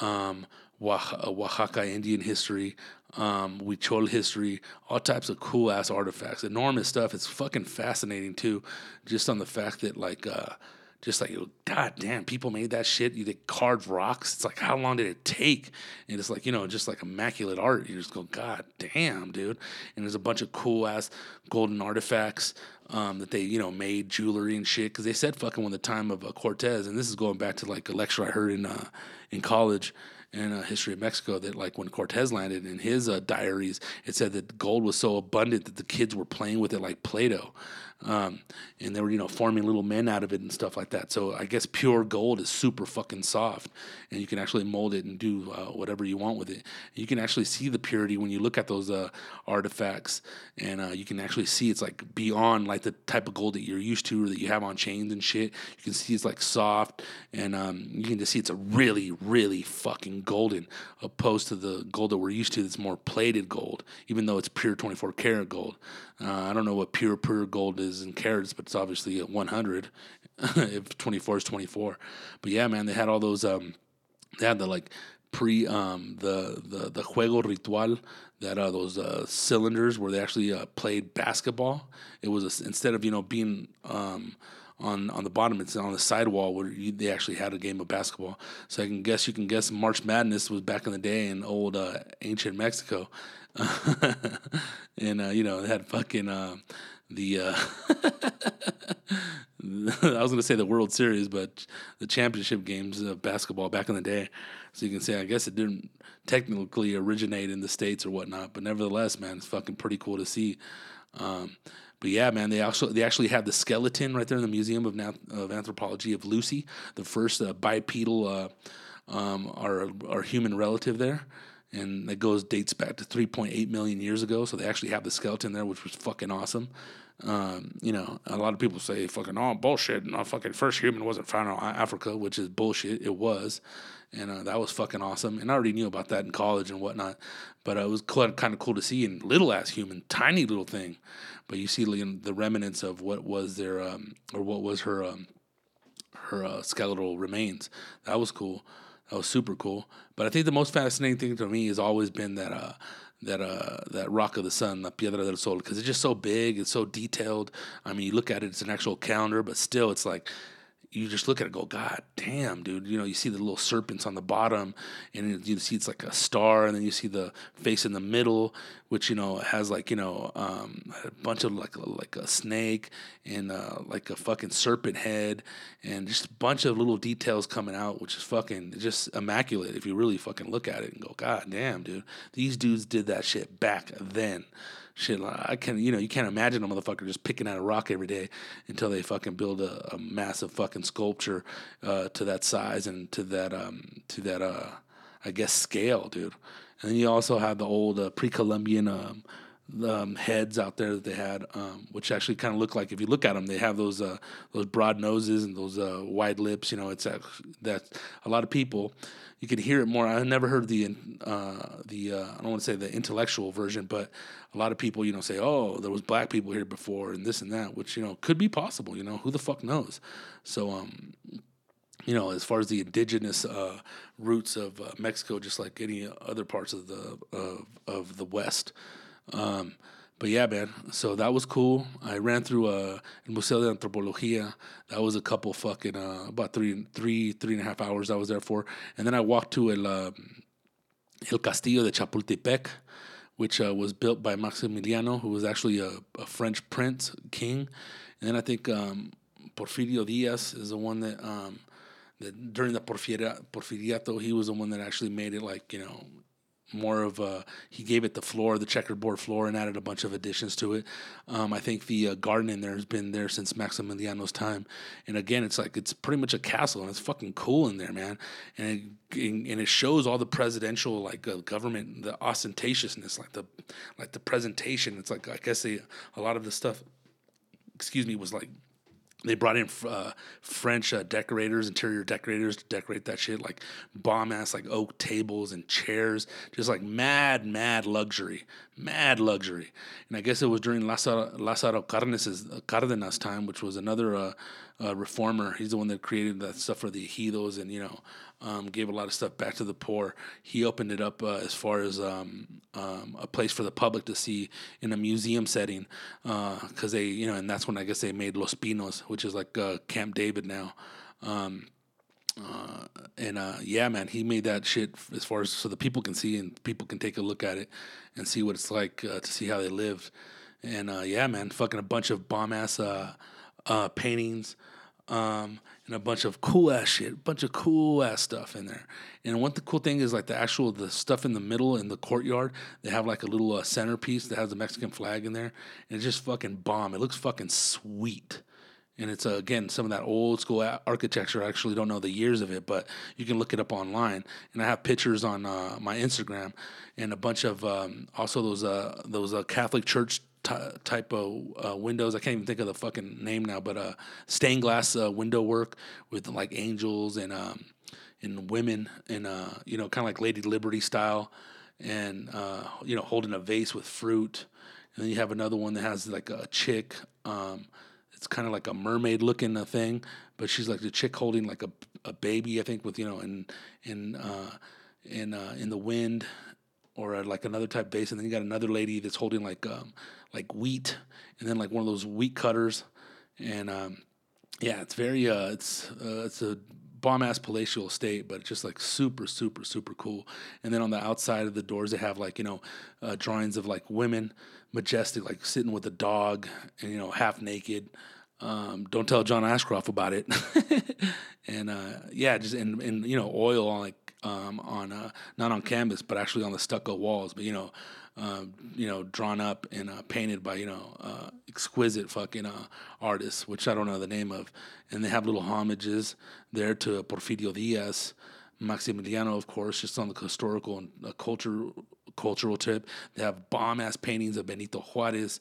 um, Oaxaca Indian history, um, Huichol history, all types of cool ass artifacts, enormous stuff. It's fucking fascinating too, just on the fact that like. Uh, just like god damn people made that shit. You they carved rocks. It's like how long did it take? And it's like you know just like immaculate art. You just go god damn dude. And there's a bunch of cool ass golden artifacts um, that they you know made jewelry and shit. Because they said fucking when the time of uh, cortez and this is going back to like a lecture i heard in uh, in college in uh, history of Mexico that like when Cortez landed in his uh, diaries, it said that gold was so abundant that the kids were playing with it like Play-Doh. Um, and they were, you know, forming little men out of it and stuff like that. So I guess pure gold is super fucking soft, and you can actually mold it and do uh, whatever you want with it. You can actually see the purity when you look at those uh, artifacts, and uh, you can actually see it's like beyond like the type of gold that you're used to or that you have on chains and shit. You can see it's like soft, and um, you can just see it's a really, really fucking golden, opposed to the gold that we're used to that's more plated gold, even though it's pure 24 karat gold. Uh, I don't know what pure pure gold is in carats, but it's obviously a 100. if 24 is 24, but yeah, man, they had all those. Um, they had the like pre um, the the the juego ritual that uh, those uh, cylinders where they actually uh, played basketball. It was a, instead of you know being um, on on the bottom, it's on the sidewall where you, they actually had a game of basketball. So I can guess you can guess March Madness was back in the day in old uh, ancient Mexico, and uh, you know they had fucking uh, the. Uh, I was gonna say the World Series, but the championship games of basketball back in the day. So you can say, I guess it didn't technically originate in the states or whatnot, but nevertheless, man, it's fucking pretty cool to see. Um, but yeah, man, they also they actually have the skeleton right there in the Museum of, of Anthropology of Lucy, the first uh, bipedal uh, um, our our human relative there and that goes dates back to 3.8 million years ago. So they actually have the skeleton there, which was fucking awesome. Um, you know, a lot of people say fucking oh bullshit. And no, fucking first human wasn't found in Africa, which is bullshit. It was, and uh, that was fucking awesome. And I already knew about that in college and whatnot, but uh, it was kind of cool to see in little ass human, tiny little thing. But you see the remnants of what was their um, or what was her um, her uh, skeletal remains. That was cool. That was super cool. But I think the most fascinating thing to me has always been that uh, that uh, that rock of the sun, the Piedra del Sol, because it's just so big, it's so detailed. I mean, you look at it, it's an actual calendar, but still, it's like you just look at it go, God damn, dude. You know, you see the little serpents on the bottom, and you see it's like a star, and then you see the face in the middle, which you know has like you know um, a bunch of like like a snake and uh, like a fucking serpent head, and just a bunch of little details coming out, which is fucking just immaculate if you really fucking look at it and go, God damn, dude. These dudes did that shit back then shit. I can, you know, you can't imagine a motherfucker just picking out a rock every day until they fucking build a, a massive fucking sculpture uh, to that size and to that, um, to that, uh, I guess, scale, dude. And then you also have the old uh, pre-Columbian um, um, heads out there that they had, um, which actually kind of look like if you look at them, they have those uh, those broad noses and those uh, wide lips. You know, it's that a lot of people you can hear it more. I never heard the uh, the uh, I don't want to say the intellectual version, but a lot of people you know say, oh, there was black people here before and this and that, which you know could be possible. You know, who the fuck knows? So um, you know, as far as the indigenous uh, roots of uh, Mexico, just like any other parts of the of, of the West. Um, but yeah, man. So that was cool. I ran through uh, Museo de Antropología. That was a couple fucking uh, about three, three, three and a half hours I was there for, and then I walked to El uh, El Castillo de Chapultepec, which uh, was built by Maximiliano, who was actually a, a French prince king. And then I think um, Porfirio Diaz is the one that um, that during the Porfiriato, he was the one that actually made it like you know more of a he gave it the floor the checkerboard floor and added a bunch of additions to it. Um, i think the uh, garden in there has been there since maximiliano's time. And again it's like it's pretty much a castle and it's fucking cool in there man. And it, and it shows all the presidential like uh, government the ostentatiousness like the like the presentation. It's like i guess they a lot of the stuff excuse me was like they brought in uh, French uh, decorators, interior decorators to decorate that shit, like bomb ass like oak tables and chairs, just like mad, mad luxury, mad luxury. And I guess it was during Lázaro, Cárdenas' Cárdenas time, which was another uh, uh, reformer. He's the one that created that stuff for the ejidos and you know um, gave a lot of stuff back to the poor. He opened it up uh, as far as um, um, a place for the public to see in a museum setting because uh, they you know and that's when I guess they made Los Pinos, which is like uh, Camp David now. Um, uh, and uh, yeah, man, he made that shit as far as so the people can see and people can take a look at it and see what it's like uh, to see how they lived. And uh, yeah, man, fucking a bunch of bomb ass uh, paintings. um, and a bunch of cool ass shit, bunch of cool ass stuff in there. And one the cool thing is like the actual the stuff in the middle in the courtyard. They have like a little uh, centerpiece that has the Mexican flag in there, and it's just fucking bomb. It looks fucking sweet. And it's uh, again some of that old school architecture. I actually don't know the years of it, but you can look it up online. And I have pictures on uh, my Instagram and a bunch of um, also those uh, those uh, Catholic church ty- type of uh, windows. I can't even think of the fucking name now, but uh, stained glass uh, window work with like angels and um, and women and uh, you know kind of like Lady Liberty style, and uh, you know holding a vase with fruit. And then you have another one that has like a chick. Um, it's kind of like a mermaid looking uh, thing, but she's like the chick holding like a, a baby, I think, with you know, in in uh, in uh, in the wind, or uh, like another type base, and then you got another lady that's holding like um, like wheat, and then like one of those wheat cutters, and um, yeah, it's very uh, it's uh, it's a bomb ass palatial estate, but it's just like super super super cool. And then on the outside of the doors, they have like you know uh, drawings of like women, majestic, like sitting with a dog, and you know half naked. Um, don't tell John Ashcroft about it. and uh, yeah, just in, in you know oil on like um, on uh, not on canvas, but actually on the stucco walls. But you know, um, you know, drawn up and uh, painted by you know uh, exquisite fucking uh, artists, which I don't know the name of. And they have little homages there to Porfirio Diaz. Maximiliano, of course, just on the historical and uh, culture cultural tip. They have bomb ass paintings of Benito Juarez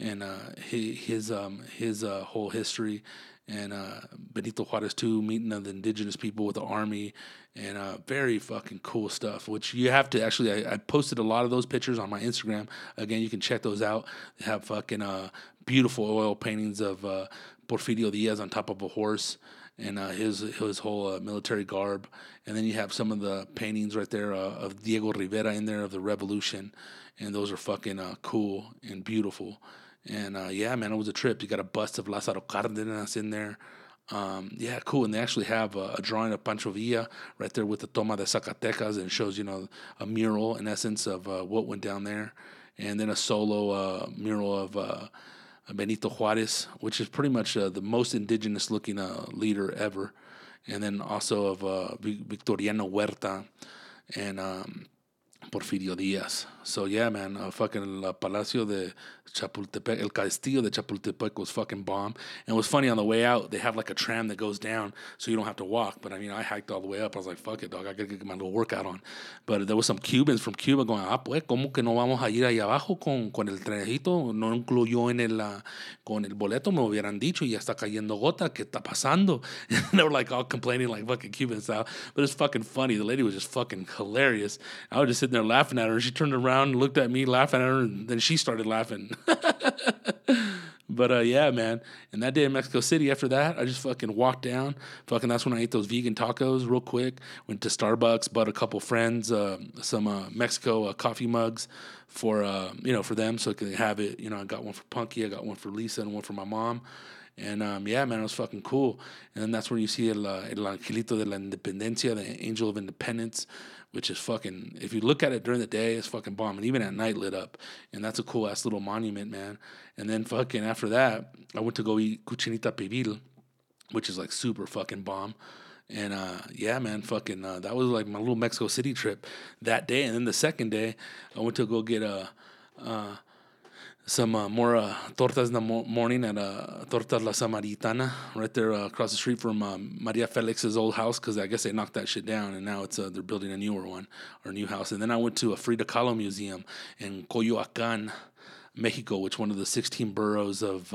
and uh, his his, um, his whole history, and uh, Benito Juarez too, meeting of the indigenous people with the army, and uh, very fucking cool stuff. Which you have to actually, I, I posted a lot of those pictures on my Instagram. Again, you can check those out. They have fucking uh, beautiful oil paintings of uh, Porfirio Diaz on top of a horse and uh, his his whole uh, military garb, and then you have some of the paintings right there uh, of Diego Rivera in there of the revolution, and those are fucking uh, cool and beautiful, and uh, yeah, man, it was a trip. You got a bust of Lázaro Cárdenas in there. Um, yeah, cool. And they actually have a, a, drawing of Pancho Villa right there with the Toma de Zacatecas, and shows you know a mural in essence of uh, what went down there, and then a solo mural of Benito Juarez, which is pretty much uh, the most indigenous looking uh, leader ever, and then also of uh, Victoriano Huerta and um, Porfirio Diaz. So yeah, man, uh, fucking El Palacio de Chapultepec, El Castillo de Chapultepec was fucking bomb. And it was funny on the way out, they have like a tram that goes down so you don't have to walk. But I mean, I hiked all the way up. I was like, fuck it, dog, I gotta get my little workout on. But there was some Cubans from Cuba going, ah, pues, ¿cómo que no vamos a ir ahí abajo con, con el trenecito? No incluyó en el, uh, con el boleto, me hubieran dicho, y ya está cayendo gota, ¿qué está pasando? And they were like all complaining like fucking Cuban style. But it's fucking funny. The lady was just fucking hilarious. I was just sitting there laughing at her. She turned around looked at me laughing at her, and then she started laughing. but uh, yeah, man. And that day in Mexico City, after that, I just fucking walked down. Fucking, that's when I ate those vegan tacos real quick. Went to Starbucks, bought a couple friends uh, some uh, Mexico uh, coffee mugs for uh, you know for them, so they could have it. You know, I got one for Punky, I got one for Lisa, and one for my mom. And um, yeah, man, it was fucking cool. And that's where you see el, uh, el Angelito de la Independencia, the Angel of Independence, which is fucking, if you look at it during the day, it's fucking bomb. And even at night lit up. And that's a cool ass little monument, man. And then fucking after that, I went to go eat Cochinita Pibil, which is like super fucking bomb. And uh, yeah, man, fucking, uh, that was like my little Mexico City trip that day. And then the second day, I went to go get a. Uh, some uh, more uh, tortas in the mo- morning at uh, Tortas La Samaritana, right there uh, across the street from um, Maria Felix's old house, because I guess they knocked that shit down and now it's uh, they're building a newer one or a new house. And then I went to a Frida Kahlo museum in Coyoacan, Mexico, which one of the 16 boroughs of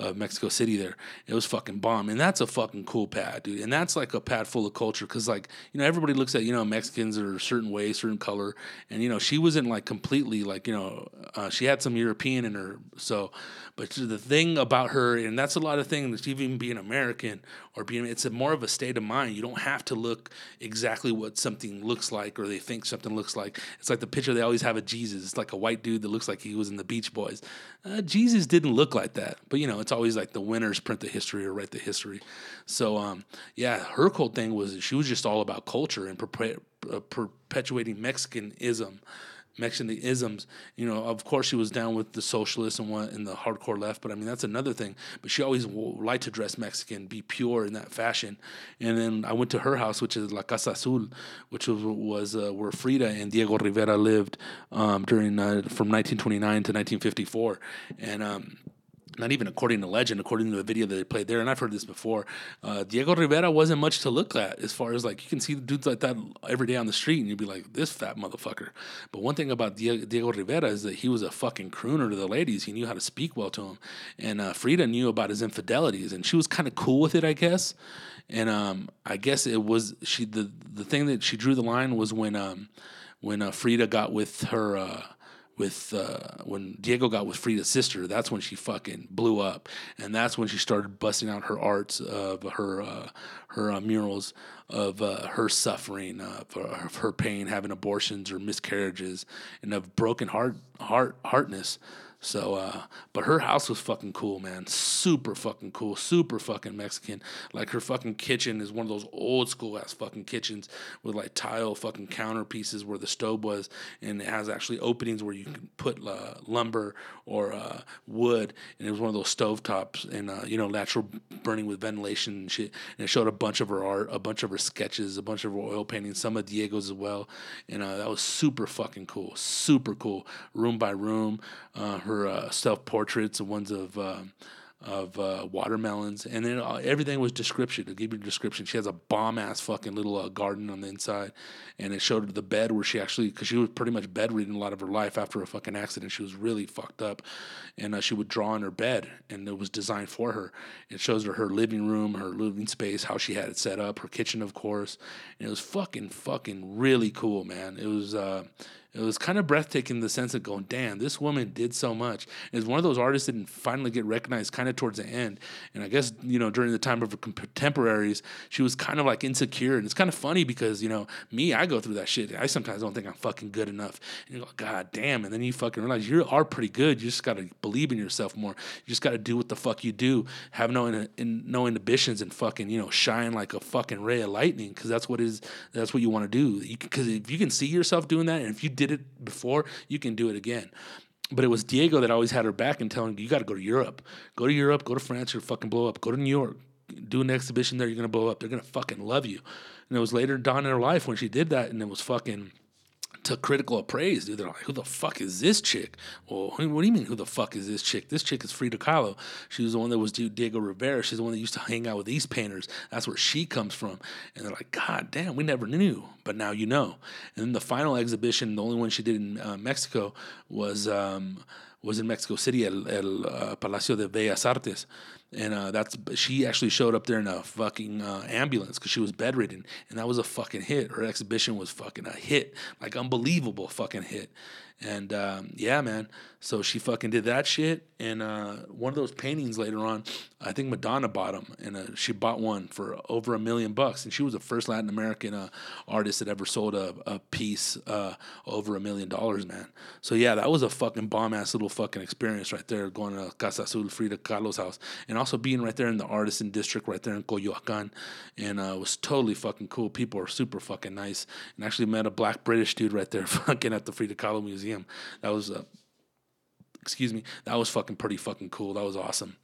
uh, Mexico City there. It was fucking bomb. And that's a fucking cool pad, dude. And that's like a pad full of culture because, like, you know, everybody looks at, you know, Mexicans are a certain way, certain color. And, you know, she wasn't like completely like, you know, uh, she had some European in her. So, but the thing about her, and that's a lot of things, even being American or being, it's a more of a state of mind. You don't have to look exactly what something looks like or they think something looks like. It's like the picture they always have of Jesus. It's like a white dude that looks like he was in the Beach Boys. Uh, Jesus didn't look like that. But, you know, it's it's always like the winners print the history or write the history. So um, yeah, her whole thing was she was just all about culture and perpe- uh, perpetuating Mexicanism. Mexican isms. You know, of course, she was down with the socialists and what and the hardcore left, but I mean that's another thing. But she always liked to dress Mexican, be pure in that fashion. And then I went to her house, which is La Casa Azul, which was was uh, where Frida and Diego Rivera lived um, during uh, from 1929 to 1954, and. Um, not even according to legend, according to the video that they played there, and I've heard this before. Uh, Diego Rivera wasn't much to look at as far as like you can see dudes like that every day on the street, and you'd be like, this fat motherfucker. But one thing about Diego, Rivera is that he was a fucking crooner to the ladies. He knew how to speak well to them, and uh, Frida knew about his infidelities, and she was kind of cool with it, I guess. And um, I guess it was she the the thing that she drew the line was when um, when uh, Frida got with her. Uh, with uh, when Diego got with Frida's sister, that's when she fucking blew up, and that's when she started busting out her arts of her uh, her uh, murals of uh, her suffering, uh, of her pain, having abortions or miscarriages, and of broken heart heart heartness. So, uh, but her house was fucking cool, man. Super fucking cool. Super fucking Mexican. Like her fucking kitchen is one of those old school ass fucking kitchens with like tile fucking counter pieces where the stove was, and it has actually openings where you can put uh, lumber or uh, wood, and it was one of those stove tops and uh, you know natural burning with ventilation and shit. And it showed a bunch of her art, a bunch of her sketches, a bunch of her oil paintings, some of Diego's as well, and uh, that was super fucking cool. Super cool, room by room. Uh, her uh, self portraits, ones of um, of uh, watermelons, and then uh, everything was description. To give you a description, she has a bomb ass fucking little uh, garden on the inside, and it showed the bed where she actually, because she was pretty much bedridden a lot of her life after a fucking accident. She was really fucked up, and uh, she would draw in her bed, and it was designed for her. It shows her her living room, her living space, how she had it set up, her kitchen, of course, and it was fucking fucking really cool, man. It was. It was kind of breathtaking in the sense of going, damn, this woman did so much. It's one of those artists that didn't finally get recognized kind of towards the end. And I guess, you know, during the time of her contemporaries, she was kind of like insecure. And it's kind of funny because, you know, me, I go through that shit. I sometimes don't think I'm fucking good enough. And you go, God damn. And then you fucking realize you are pretty good. You just got to believe in yourself more. You just got to do what the fuck you do. Have no, in, in, no inhibitions and fucking, you know, shine like a fucking ray of lightning because that's what is, that's what you want to do. Because if you can see yourself doing that and if you did it before, you can do it again. But it was Diego that always had her back and telling you, got to go to Europe. Go to Europe, go to France, you're fucking blow up. Go to New York, do an exhibition there, you're to blow up. They're to fucking love you. And it was later down in her life when she did that and it was fucking took critical appraise, dude. They're like, who the fuck is this chick? Well, what do you mean, who the fuck is this chick? This chick is Frida Kahlo. She was the one that was Diego Rivera. She's the one that used to hang out with these painters. That's where she comes from. And they're like, God damn, we never knew, but now you know. And then the final exhibition, the only one she did in uh, Mexico, was. Um, was in Mexico City at El uh, Palacio de Bellas Artes, and uh, that's she actually showed up there in a fucking uh, ambulance because she was bedridden, and that was a fucking hit. Her exhibition was fucking a hit, like unbelievable fucking hit. And um, yeah, man. So she fucking did that shit. And uh, one of those paintings later on, I think Madonna bought them, and uh, she bought one for over a million bucks. And she was the first Latin American uh, artist that ever sold a, a piece uh, over a million dollars, man. So yeah, that was a fucking bomb ass little fucking experience right there, going to Casa Azul, Frida Kahlo's house, and also being right there in the artisan district, right there in Coyoacan, and uh, was totally fucking cool. People are super fucking nice, and actually met a black British dude right there, fucking at the Frida Kahlo Museum. That was, uh, excuse me, that was fucking pretty fucking cool. That was awesome.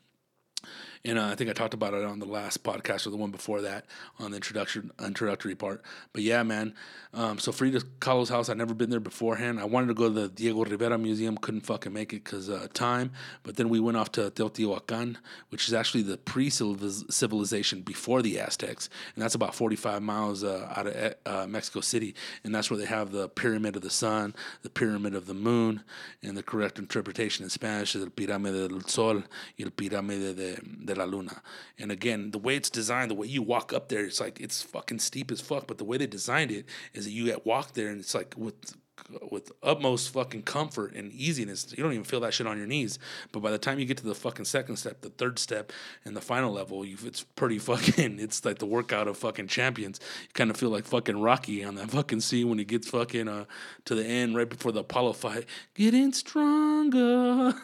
And uh, I think I talked about it on the last podcast or the one before that on the introduction introductory part. But yeah, man. Um, so Frida Kahlo's house, I'd never been there beforehand. I wanted to go to the Diego Rivera Museum, couldn't fucking make it because uh, time. But then we went off to Teotihuacan, which is actually the pre-civilization before the Aztecs, and that's about 45 miles uh, out of uh, Mexico City. And that's where they have the Pyramid of the Sun, the Pyramid of the Moon, and the correct interpretation in Spanish is el Pirámide del Sol y el Pirámide de, de la Luna. And again, the way it's designed, the way you walk up there, it's like it's fucking steep as fuck. But the way they designed it is that you get walk there, and it's like with with utmost fucking comfort and easiness. You don't even feel that shit on your knees. But by the time you get to the fucking second step, the third step, and the final level, you it's pretty fucking. It's like the workout of fucking champions. You kind of feel like fucking Rocky on that fucking scene when he gets fucking uh to the end right before the Apollo fight. Getting stronger.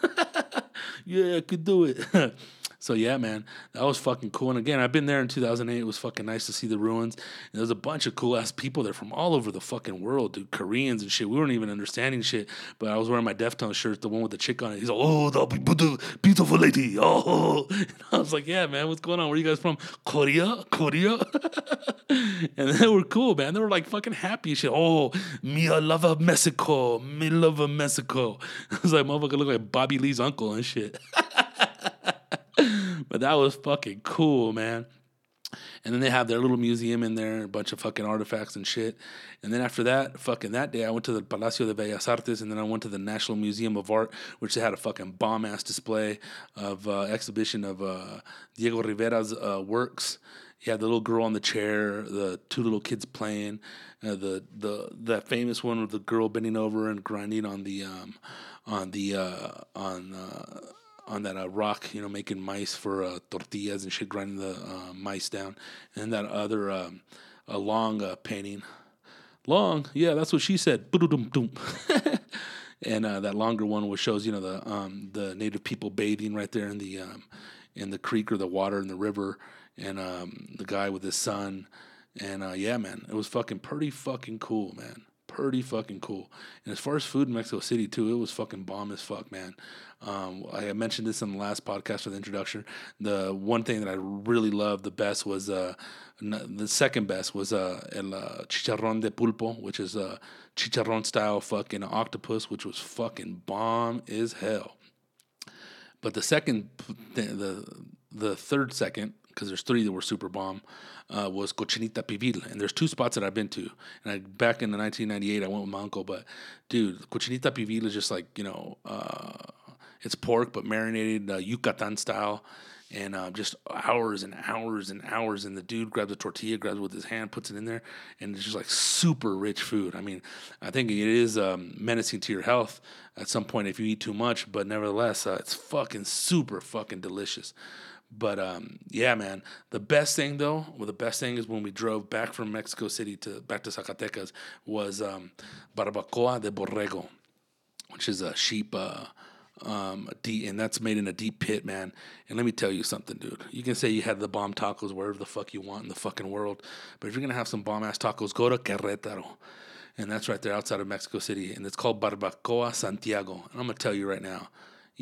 yeah, I could do it. So yeah, man, that was fucking cool. And again, I've been there in 2008. It was fucking nice to see the ruins. And there's a bunch of cool ass people there from all over the fucking world, dude. Koreans and shit. We weren't even understanding shit. But I was wearing my Deftones shirt, the one with the chick on it. He's like, oh, the beautiful lady. Oh, and I was like, yeah, man, what's going on? Where you guys from? Korea, Korea. and they were cool, man. They were like fucking happy shit. Oh, me a Mexico. Me love a Mexico. I was like, motherfucker, look like Bobby Lee's uncle and shit. But that was fucking cool, man. And then they have their little museum in there, a bunch of fucking artifacts and shit. And then after that, fucking that day, I went to the Palacio de Bellas Artes, and then I went to the National Museum of Art, which they had a fucking bomb ass display of uh, exhibition of uh, Diego Rivera's uh, works. You had the little girl on the chair, the two little kids playing, uh, the the that famous one with the girl bending over and grinding on the um, on the uh, on uh, on that uh, rock, you know, making maíz for uh, tortillas and shit, grinding the uh, maíz down, and that other um, a long uh, painting, long, yeah, that's what she said. and uh, that longer one which shows, you know, the um, the native people bathing right there in the um, in the creek or the water in the river, and um, the guy with his son, and uh, yeah, man, it was fucking pretty fucking cool, man pretty fucking cool. And as far as food in Mexico City too, it was fucking bomb as fuck, man. Um, I mentioned this in the last podcast for the introduction. The one thing that I really loved the best was uh, the second best was uh, el uh, chicharrón de pulpo, which is a uh, chicharrón style fucking octopus, which was fucking bomb as hell. But the second, the the third second, because there's three that were super bomb, uh, was Cochinita Pibil. And there's two spots that I've been to. And I, back in the 1998, I went with my uncle. But dude, Cochinita Pibil is just like, you know, uh, it's pork, but marinated uh, Yucatan style. And uh, just hours and hours and hours. And the dude grabs a tortilla, grabs it with his hand, puts it in there. And it's just like super rich food. I mean, I think it is um, menacing to your health at some point if you eat too much. But nevertheless, uh, it's fucking super fucking delicious. But um, yeah, man. The best thing though, well, the best thing is when we drove back from Mexico City to back to Zacatecas was um, barbacoa de borrego, which is a sheep. Uh, um, deep, and that's made in a deep pit, man. And let me tell you something, dude. You can say you had the bomb tacos wherever the fuck you want in the fucking world, but if you're gonna have some bomb ass tacos, go to Querétaro, and that's right there outside of Mexico City, and it's called Barbacoa Santiago. And I'm gonna tell you right now,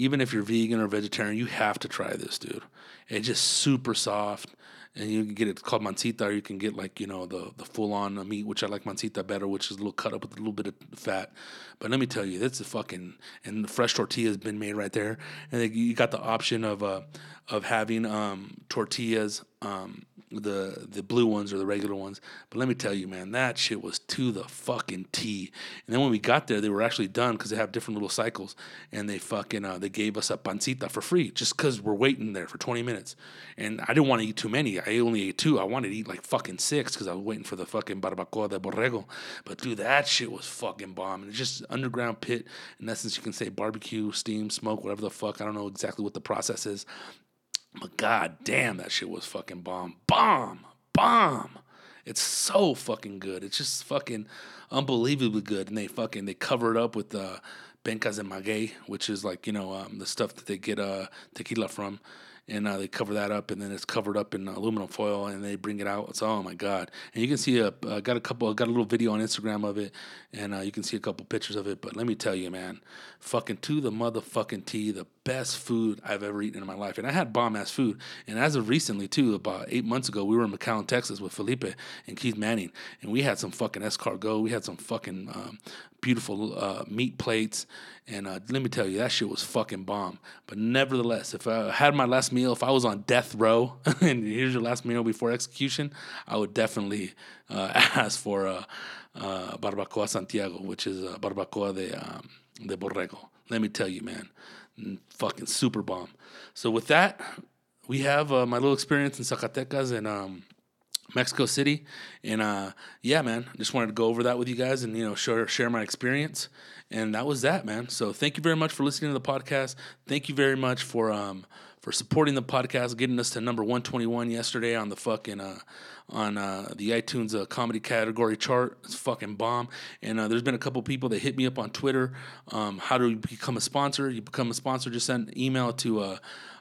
even if you're vegan or vegetarian, you have to try this, dude. It's just super soft and you can get it called mancita, or you can get like you know the the full on meat, which I like mancita better, which is a little cut up with a little bit of fat. But let me tell you, that's a fucking and the fresh tortilla has been made right there, and you got the option of uh of having um tortillas um the the blue ones or the regular ones. But let me tell you, man, that shit was to the fucking T. And then when we got there, they were actually done because they have different little cycles, and they fucking uh, they gave us a pancita for free just because we're waiting there for 20 minutes. And I didn't want to eat too many. I only ate two. I wanted to eat like fucking six because I was waiting for the fucking barbacoa de borrego. But dude, that shit was fucking bomb. And it's just underground pit. In essence, you can say barbecue, steam, smoke, whatever the fuck. I don't know exactly what the process is. But god damn, that shit was fucking bomb. Bomb. Bomb. It's so fucking good. It's just fucking unbelievably good. And they fucking they cover it up with uh, pencas de maguey, which is like, you know, um, the stuff that they get uh, tequila from and uh, they cover that up, and then it's covered up in aluminum foil, and they bring it out. It's oh my god! And you can see a uh, got a couple I got a little video on Instagram of it, and uh, you can see a couple pictures of it. But let me tell you, man, fucking to the motherfucking T, the best food I've ever eaten in my life, and I had bomb ass food. And as of recently too, about eight months ago, we were in McAllen, Texas, with Felipe and Keith Manning, and we had some fucking escargot, we had some fucking um, beautiful uh, meat plates, and uh, let me tell you, that shit was fucking bomb. But nevertheless, if I had my last meal, if I was on death row, and here's your last meal before execution, I would definitely uh, ask for uh, uh, barbacoa Santiago, which is barbacoa de um, de borrego. Let me tell you, man, fucking super bomb. So with that, we have uh, my little experience in Zacatecas and um, Mexico City, and uh, yeah, man, just wanted to go over that with you guys and you know share share my experience, and that was that, man. So thank you very much for listening to the podcast. Thank you very much for um for supporting the podcast, getting us to number one twenty one yesterday on the fucking uh on uh, the iTunes uh, comedy category chart. It's fucking bomb. And uh, there's been a couple people that hit me up on Twitter. Um, how do you become a sponsor? You become a sponsor, just send an email to uh,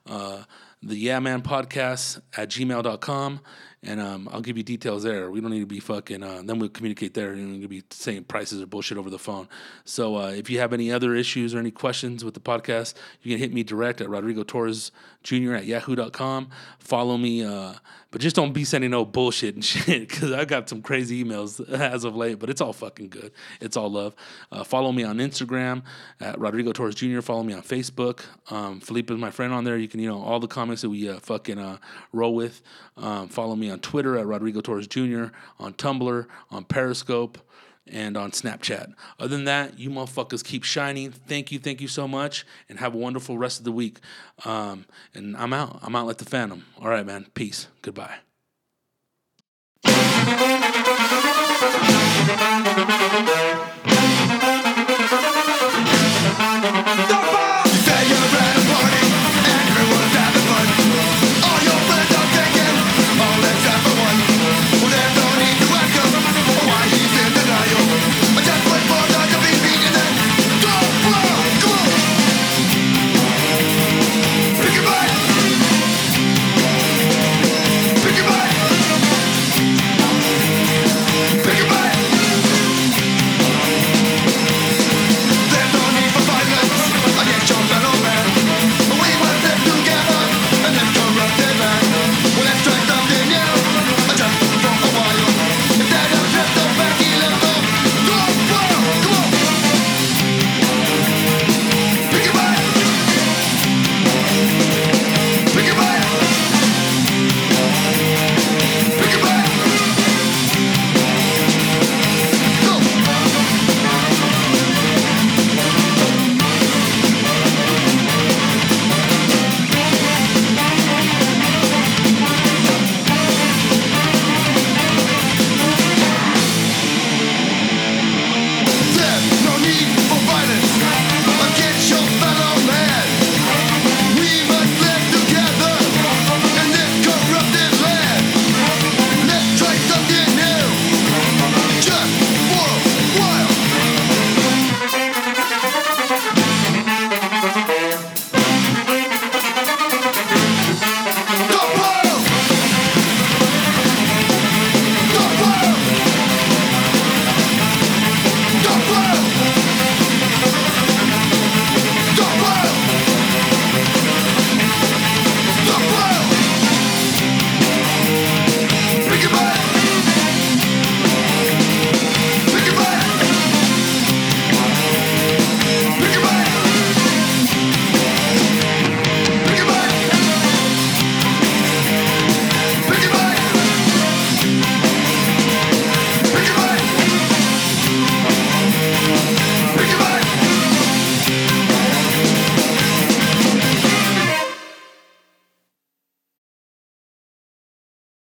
uh, the Yeah Man Podcast at gmail.com. And um, I'll give you details there. We don't need to be fucking, uh, then we'll communicate there and we'll be saying prices or bullshit over the phone. So uh, if you have any other issues or any questions with the podcast, you can hit me direct at Rodrigo Torres Jr. at yahoo.com. Follow me, uh, but just don't be sending no bullshit and shit because I got some crazy emails as of late, but it's all fucking good. It's all love. Uh, follow me on Instagram at Rodrigo Torres Jr. Follow me on Facebook. Um, Felipe is my friend on there. You can, you know, all the comics that we uh, fucking uh, roll with. Um, follow me on Twitter at Rodrigo Torres Jr., on Tumblr, on Periscope and on Snapchat. Other than that, you motherfuckers keep shining. Thank you, thank you so much, and have a wonderful rest of the week. Um, and I'm out. I'm out like the Phantom. All right, man. Peace. Goodbye. Say you're party